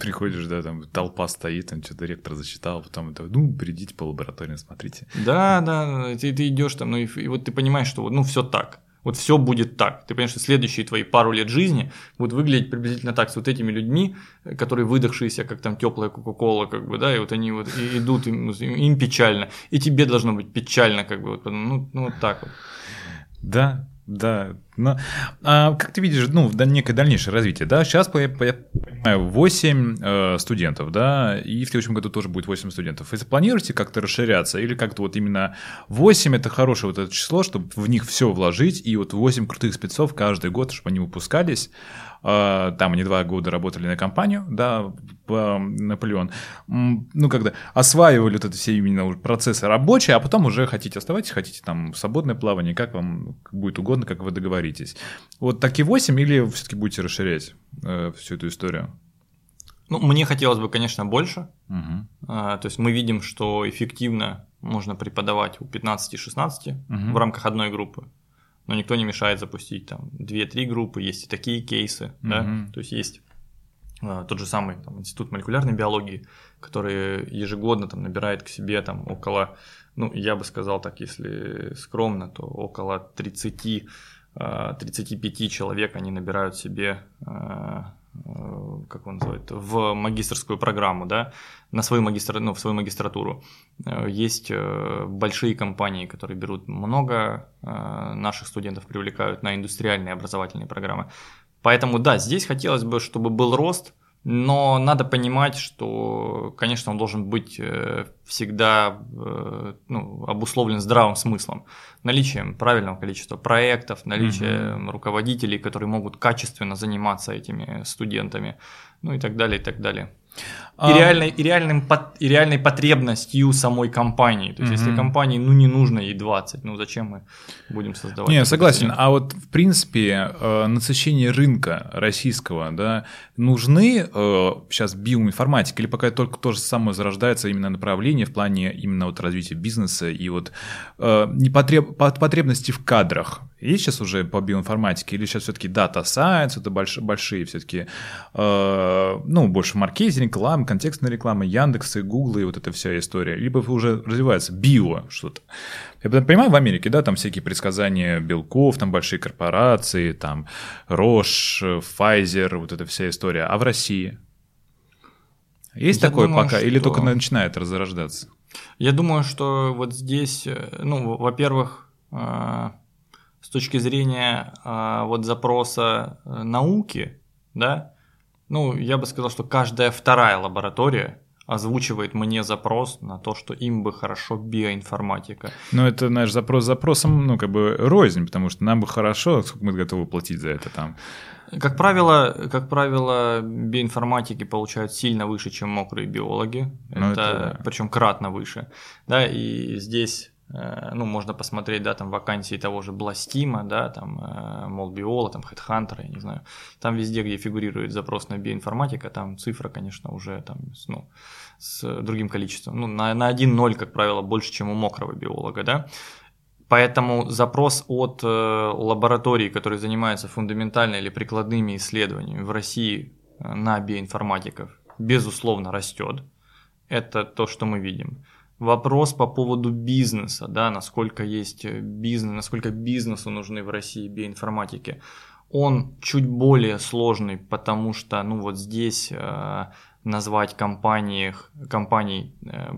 Приходишь, да, там толпа стоит, там что-то ректор зачитал, потом это, ну, придите по лаборатории, смотрите. Да, да, ты, ты идешь там, ну и, и вот ты понимаешь, что ну все так. Вот все будет так. Ты понимаешь, что следующие твои пару лет жизни будут выглядеть приблизительно так с вот этими людьми, которые выдохшиеся, как там теплая Кока-Кола, как бы, да, и вот они вот идут, им, им печально. И тебе должно быть печально, как бы, вот, ну, ну вот так вот. Да, да, но а как ты видишь, ну, некое дальнейшее развитие, да? Сейчас, я понимаю, 8 э, студентов, да, и в следующем году тоже будет 8 студентов. Вы планируете как-то расширяться или как-то вот именно 8 это хорошее вот это число, чтобы в них все вложить, и вот 8 крутых спецов каждый год, чтобы они выпускались, а, там они два года работали на компанию, да, Наполеон, ну, когда осваивали вот это все именно процессы рабочие, а потом уже хотите оставайтесь, хотите там свободное плавание, как вам будет угодно, как вы договоритесь. Вот так и 8 или все-таки будете расширять э, всю эту историю? Ну, мне хотелось бы, конечно, больше. Угу. А, то есть мы видим, что эффективно можно преподавать у 15-16 угу. в рамках одной группы но никто не мешает запустить там 2-3 группы, есть и такие кейсы, mm-hmm. да, то есть есть а, тот же самый там, институт молекулярной биологии, который ежегодно там набирает к себе там около, ну я бы сказал так, если скромно, то около 30 35 человек они набирают себе как он называет, в магистрскую программу, да, на свою магистр, ну, в свою магистратуру. Есть большие компании, которые берут много наших студентов, привлекают на индустриальные образовательные программы. Поэтому да, здесь хотелось бы, чтобы был рост, но надо понимать, что, конечно, он должен быть э, всегда э, ну, обусловлен здравым смыслом. Наличием правильного количества проектов, наличием угу. руководителей, которые могут качественно заниматься этими студентами, ну и так далее, и так далее. И, реальной, и, реальным, и реальной потребностью самой компании. То есть, mm-hmm. если компании ну, не нужно ей 20, ну зачем мы будем создавать? Не, согласен. А вот в принципе э, насыщение рынка российского, да, нужны э, сейчас биоинформатика или пока только то же самое зарождается именно направление в плане именно вот развития бизнеса и вот э, непотреб, потребности в кадрах? Есть сейчас уже по биоинформатике или сейчас все-таки дата science, это больш, большие все-таки, э, ну, больше маркетинг, реклама, контекстная реклама, Яндексы, Гуглы и вот эта вся история. Либо уже развивается био что-то. Я понимаю, в Америке, да, там всякие предсказания белков, там большие корпорации, там Roche, Pfizer, вот эта вся история. А в России? Есть Я такое думаю, пока? Что... Или только начинает разрождаться? Я думаю, что вот здесь, э, ну, во-первых, э, с точки зрения э, вот запроса науки, да, ну, я бы сказал, что каждая вторая лаборатория озвучивает мне запрос на то, что им бы хорошо биоинформатика. Ну, это наш запрос запросом, ну, как бы рознь, потому что нам бы хорошо, сколько мы готовы платить за это там. Как правило, как правило, биоинформатики получают сильно выше, чем мокрые биологи. Ну, это, это причем кратно выше. Да, и здесь ну, можно посмотреть, да, там вакансии того же Бластима, да, там э, Молбиола, там Headhunter, я не знаю. Там везде, где фигурирует запрос на биоинформатика, там цифра, конечно, уже там, ну, с другим количеством. Ну, на, на 1-0, как правило, больше, чем у мокрого биолога, да. Поэтому запрос от э, лабораторий, которые занимаются фундаментальными или прикладными исследованиями в России э, на биоинформатиков, безусловно, растет. Это то, что мы видим. Вопрос по поводу бизнеса, да, насколько есть э, бизнес, насколько бизнесу нужны в России биоинформатики, он чуть более сложный, потому что, ну вот здесь э, назвать компании, компаний э,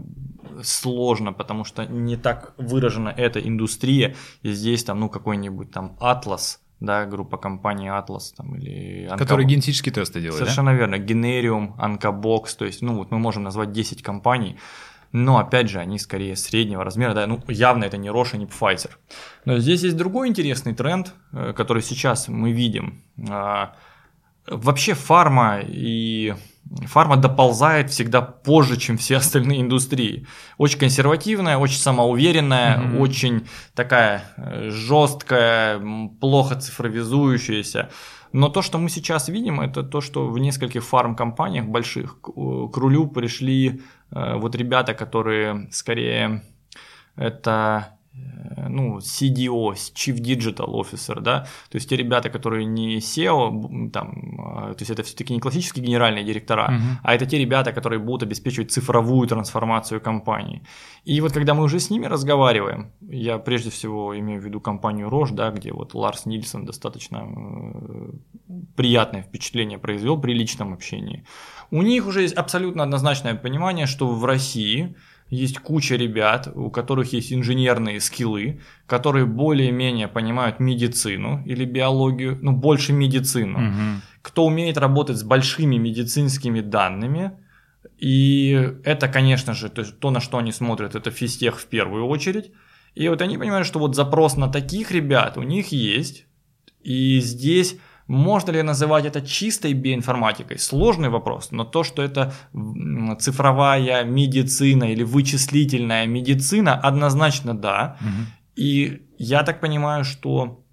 сложно, потому что не так выражена эта индустрия, и здесь там, ну, какой-нибудь там Atlas, да, группа компаний Atlas там или... Onco... Которые генетические тесты делают, Совершенно да? верно, Generium, Oncobox, то есть, ну, вот мы можем назвать 10 компаний, но опять же они скорее среднего размера, да, ну явно это не Roche, не Pfizer. Но здесь есть другой интересный тренд, э, который сейчас мы видим. А, вообще фарма и фарма доползает всегда позже, чем все остальные индустрии. Очень консервативная, очень самоуверенная, mm-hmm. очень такая э, жесткая, плохо цифровизующаяся. Но то, что мы сейчас видим, это то, что в нескольких фарм-компаниях больших к, рулю пришли э, вот ребята, которые скорее это ну, CDO, Chief Digital Officer, да, то есть те ребята, которые не SEO, там, а, то есть это все-таки не классические генеральные директора, uh-huh. а это те ребята, которые будут обеспечивать цифровую трансформацию компании. И вот когда мы уже с ними разговариваем, я прежде всего имею в виду компанию Roche, да, где вот Ларс Нильсон достаточно э, приятное впечатление произвел при личном общении, у них уже есть абсолютно однозначное понимание, что в России есть куча ребят, у которых есть инженерные скиллы, которые более-менее понимают медицину или биологию, ну, больше медицину, угу. кто умеет работать с большими медицинскими данными. И это, конечно же, то, то, на что они смотрят, это физтех в первую очередь. И вот они понимают, что вот запрос на таких ребят у них есть. И здесь можно ли называть это чистой биоинформатикой? Сложный вопрос, но то, что это цифровая медицина или вычислительная медицина, однозначно да. Угу. И я так понимаю, что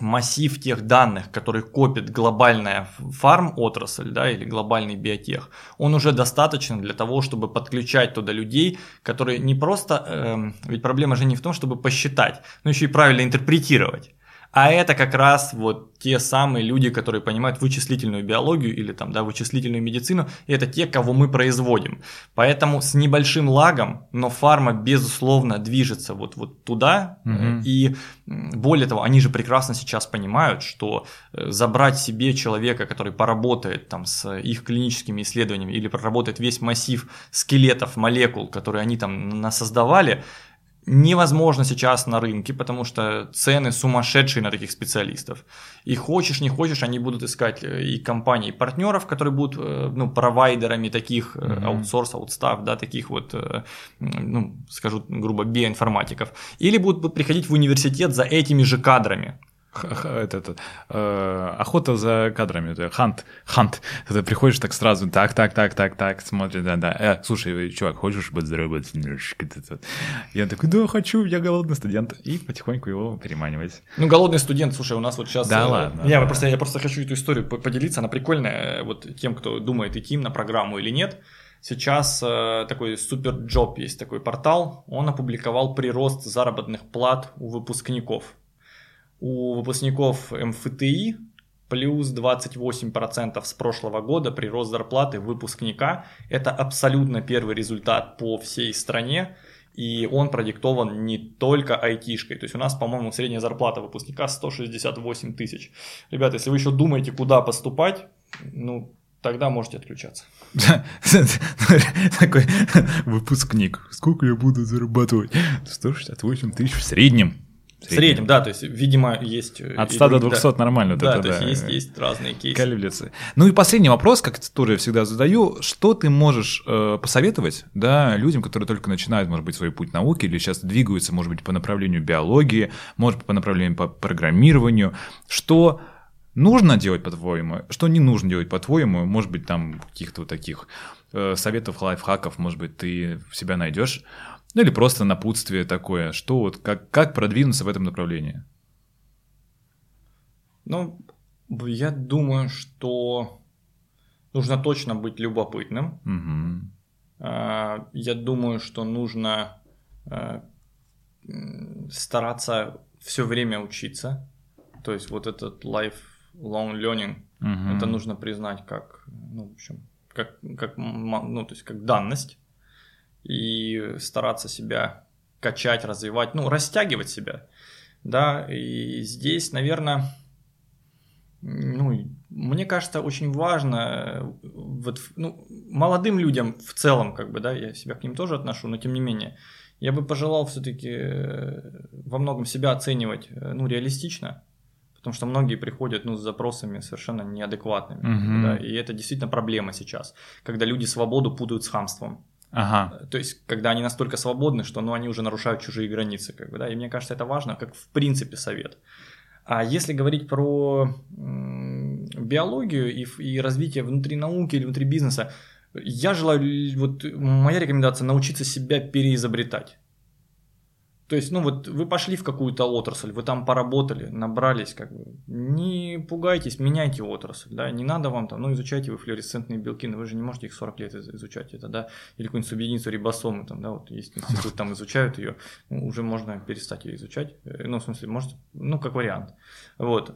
массив тех данных, которые копит глобальная фарм-отрасль да, или глобальный биотех, он уже достаточно для того, чтобы подключать туда людей, которые не просто... Э, ведь проблема же не в том, чтобы посчитать, но еще и правильно интерпретировать. А это как раз вот те самые люди, которые понимают вычислительную биологию или там, да, вычислительную медицину, и это те, кого мы производим. Поэтому с небольшим лагом, но фарма, безусловно, движется вот, вот туда, угу. и более того, они же прекрасно сейчас понимают, что э, забрать себе человека, который поработает там с их клиническими исследованиями или проработает весь массив скелетов, молекул, которые они там насоздавали, невозможно сейчас на рынке, потому что цены сумасшедшие на таких специалистов. И хочешь, не хочешь, они будут искать э, и компании партнеров, которые будут э, ну, провайдерами таких mm-hmm. аутсорс, аутстав, да, таких вот, ну, скажу грубо, биоинформатиков. Или будут приходить в университет за этими же кадрами это, это, э, охота за кадрами, это хант, хант. Ты приходишь так сразу, так, так, так, так, так, смотришь, да, да. Э, слушай, чувак, хочешь быть здоровым? Я такой, да, хочу, я голодный студент. И потихоньку его переманивать. Ну, голодный студент, слушай, у нас вот сейчас... Да, э, ладно. Я, да. Просто, я просто хочу эту историю поделиться, она прикольная, вот тем, кто думает идти на программу или нет. Сейчас э, такой супер джоб есть такой портал, он опубликовал прирост заработных плат у выпускников у выпускников МФТИ плюс 28% с прошлого года прирост зарплаты выпускника. Это абсолютно первый результат по всей стране. И он продиктован не только айтишкой. То есть у нас, по-моему, средняя зарплата выпускника 168 тысяч. Ребята, если вы еще думаете, куда поступать, ну, тогда можете отключаться. <laughs> Такой выпускник. Сколько я буду зарабатывать? 168 тысяч в среднем. В среднем, да, то есть, видимо, есть... Э, От 100 до 200 да. нормально. Да, это, то да, есть, есть, есть разные кейсы. Колеблется. Ну и последний вопрос, как тоже я всегда задаю, что ты можешь э, посоветовать да, людям, которые только начинают, может быть, свой путь науки или сейчас двигаются, может быть, по направлению биологии, может по направлению по программированию, что нужно делать, по-твоему, что не нужно делать, по-твоему, может быть, там каких-то вот таких э, советов, лайфхаков, может быть, ты себя найдешь, ну или просто напутствие такое, что вот как, как продвинуться в этом направлении? Ну, я думаю, что нужно точно быть любопытным. Угу. Я думаю, что нужно а, стараться все время учиться. То есть вот этот lifelong learning, угу. это нужно признать как, ну, в общем, как, как, ну, то есть как данность и стараться себя качать, развивать, ну, растягивать себя, да, и здесь, наверное, ну, мне кажется, очень важно, вот, ну, молодым людям в целом, как бы, да, я себя к ним тоже отношу, но тем не менее, я бы пожелал все-таки э, во многом себя оценивать, э, ну, реалистично, потому что многие приходят, ну, с запросами совершенно неадекватными, угу. да, и это действительно проблема сейчас, когда люди свободу путают с хамством. Ага. То есть, когда они настолько свободны, что ну, они уже нарушают чужие границы, как бы, да, и мне кажется, это важно, как в принципе совет. А если говорить про биологию и, и развитие внутри науки или внутри бизнеса, я желаю, вот моя рекомендация научиться себя переизобретать. То есть, ну вот вы пошли в какую-то отрасль, вы там поработали, набрались, как бы, не пугайтесь, меняйте отрасль, да, не надо вам там, ну изучайте вы флуоресцентные белки, но вы же не можете их 40 лет изучать, это, да, или какую-нибудь субъединицу рибосомы, там, да, вот есть институт, там изучают ее, ну, уже можно перестать ее изучать, э, ну, в смысле, может, ну, как вариант. Вот.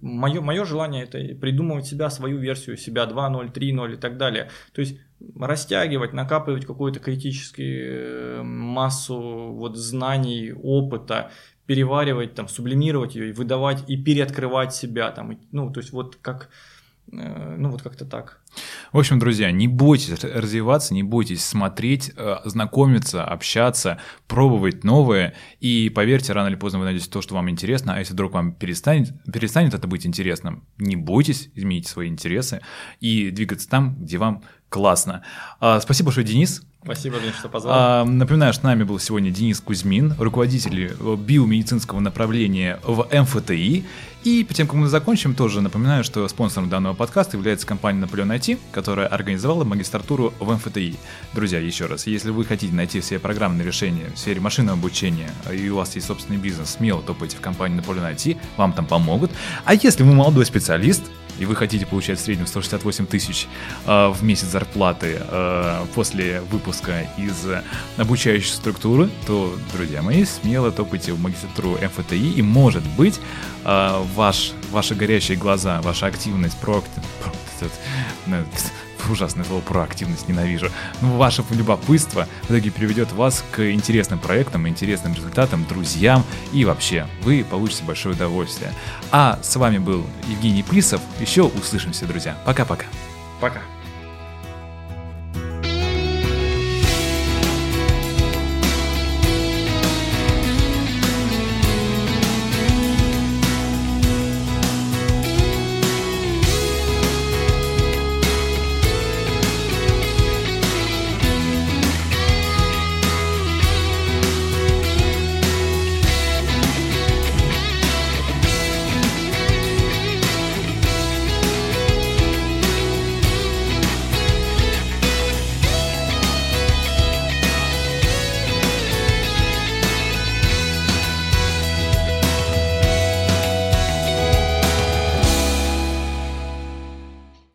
Мое, э, мое желание это придумывать себя, свою версию, себя 2.0, 3.0 и так далее. То есть растягивать, накапливать какую-то критическую э, массу вот знаний, опыта, переваривать, там, сублимировать ее и выдавать, и переоткрывать себя. Там, ну, то есть вот как Э, ну, вот как-то так. В общем, друзья, не бойтесь развиваться, не бойтесь смотреть, э, знакомиться, общаться, пробовать новое. И поверьте, рано или поздно вы найдете то, что вам интересно. А если вдруг вам перестанет, перестанет это быть интересным, не бойтесь, измените свои интересы и двигаться там, где вам классно. А, спасибо большое, Денис. Спасибо, Денис, что позвал. А, напоминаю, что с нами был сегодня Денис Кузьмин, руководитель биомедицинского направления в МФТИ. И перед тем, как мы закончим, тоже напоминаю, что спонсором данного подкаста является компания Наполеон IT, которая организовала магистратуру в МФТИ. Друзья, еще раз, если вы хотите найти все программные решения в сфере машинного обучения, и у вас есть собственный бизнес, смело топайте в компанию Наполеон IT, вам там помогут. А если вы молодой специалист, и вы хотите получать в среднем 168 тысяч э, в месяц зарплаты э, после выпуска из обучающей структуры, то, друзья мои, смело топайте в магистратуру МФТИ, и, может быть, э, ваш, ваши горящие глаза, ваша активность, проактивность, ужасное слово проактивность ненавижу. Но ваше любопытство в итоге приведет вас к интересным проектам, интересным результатам, друзьям и вообще вы получите большое удовольствие. А с вами был Евгений Плисов. Еще услышимся, друзья. Пока-пока. Пока. -пока. Пока.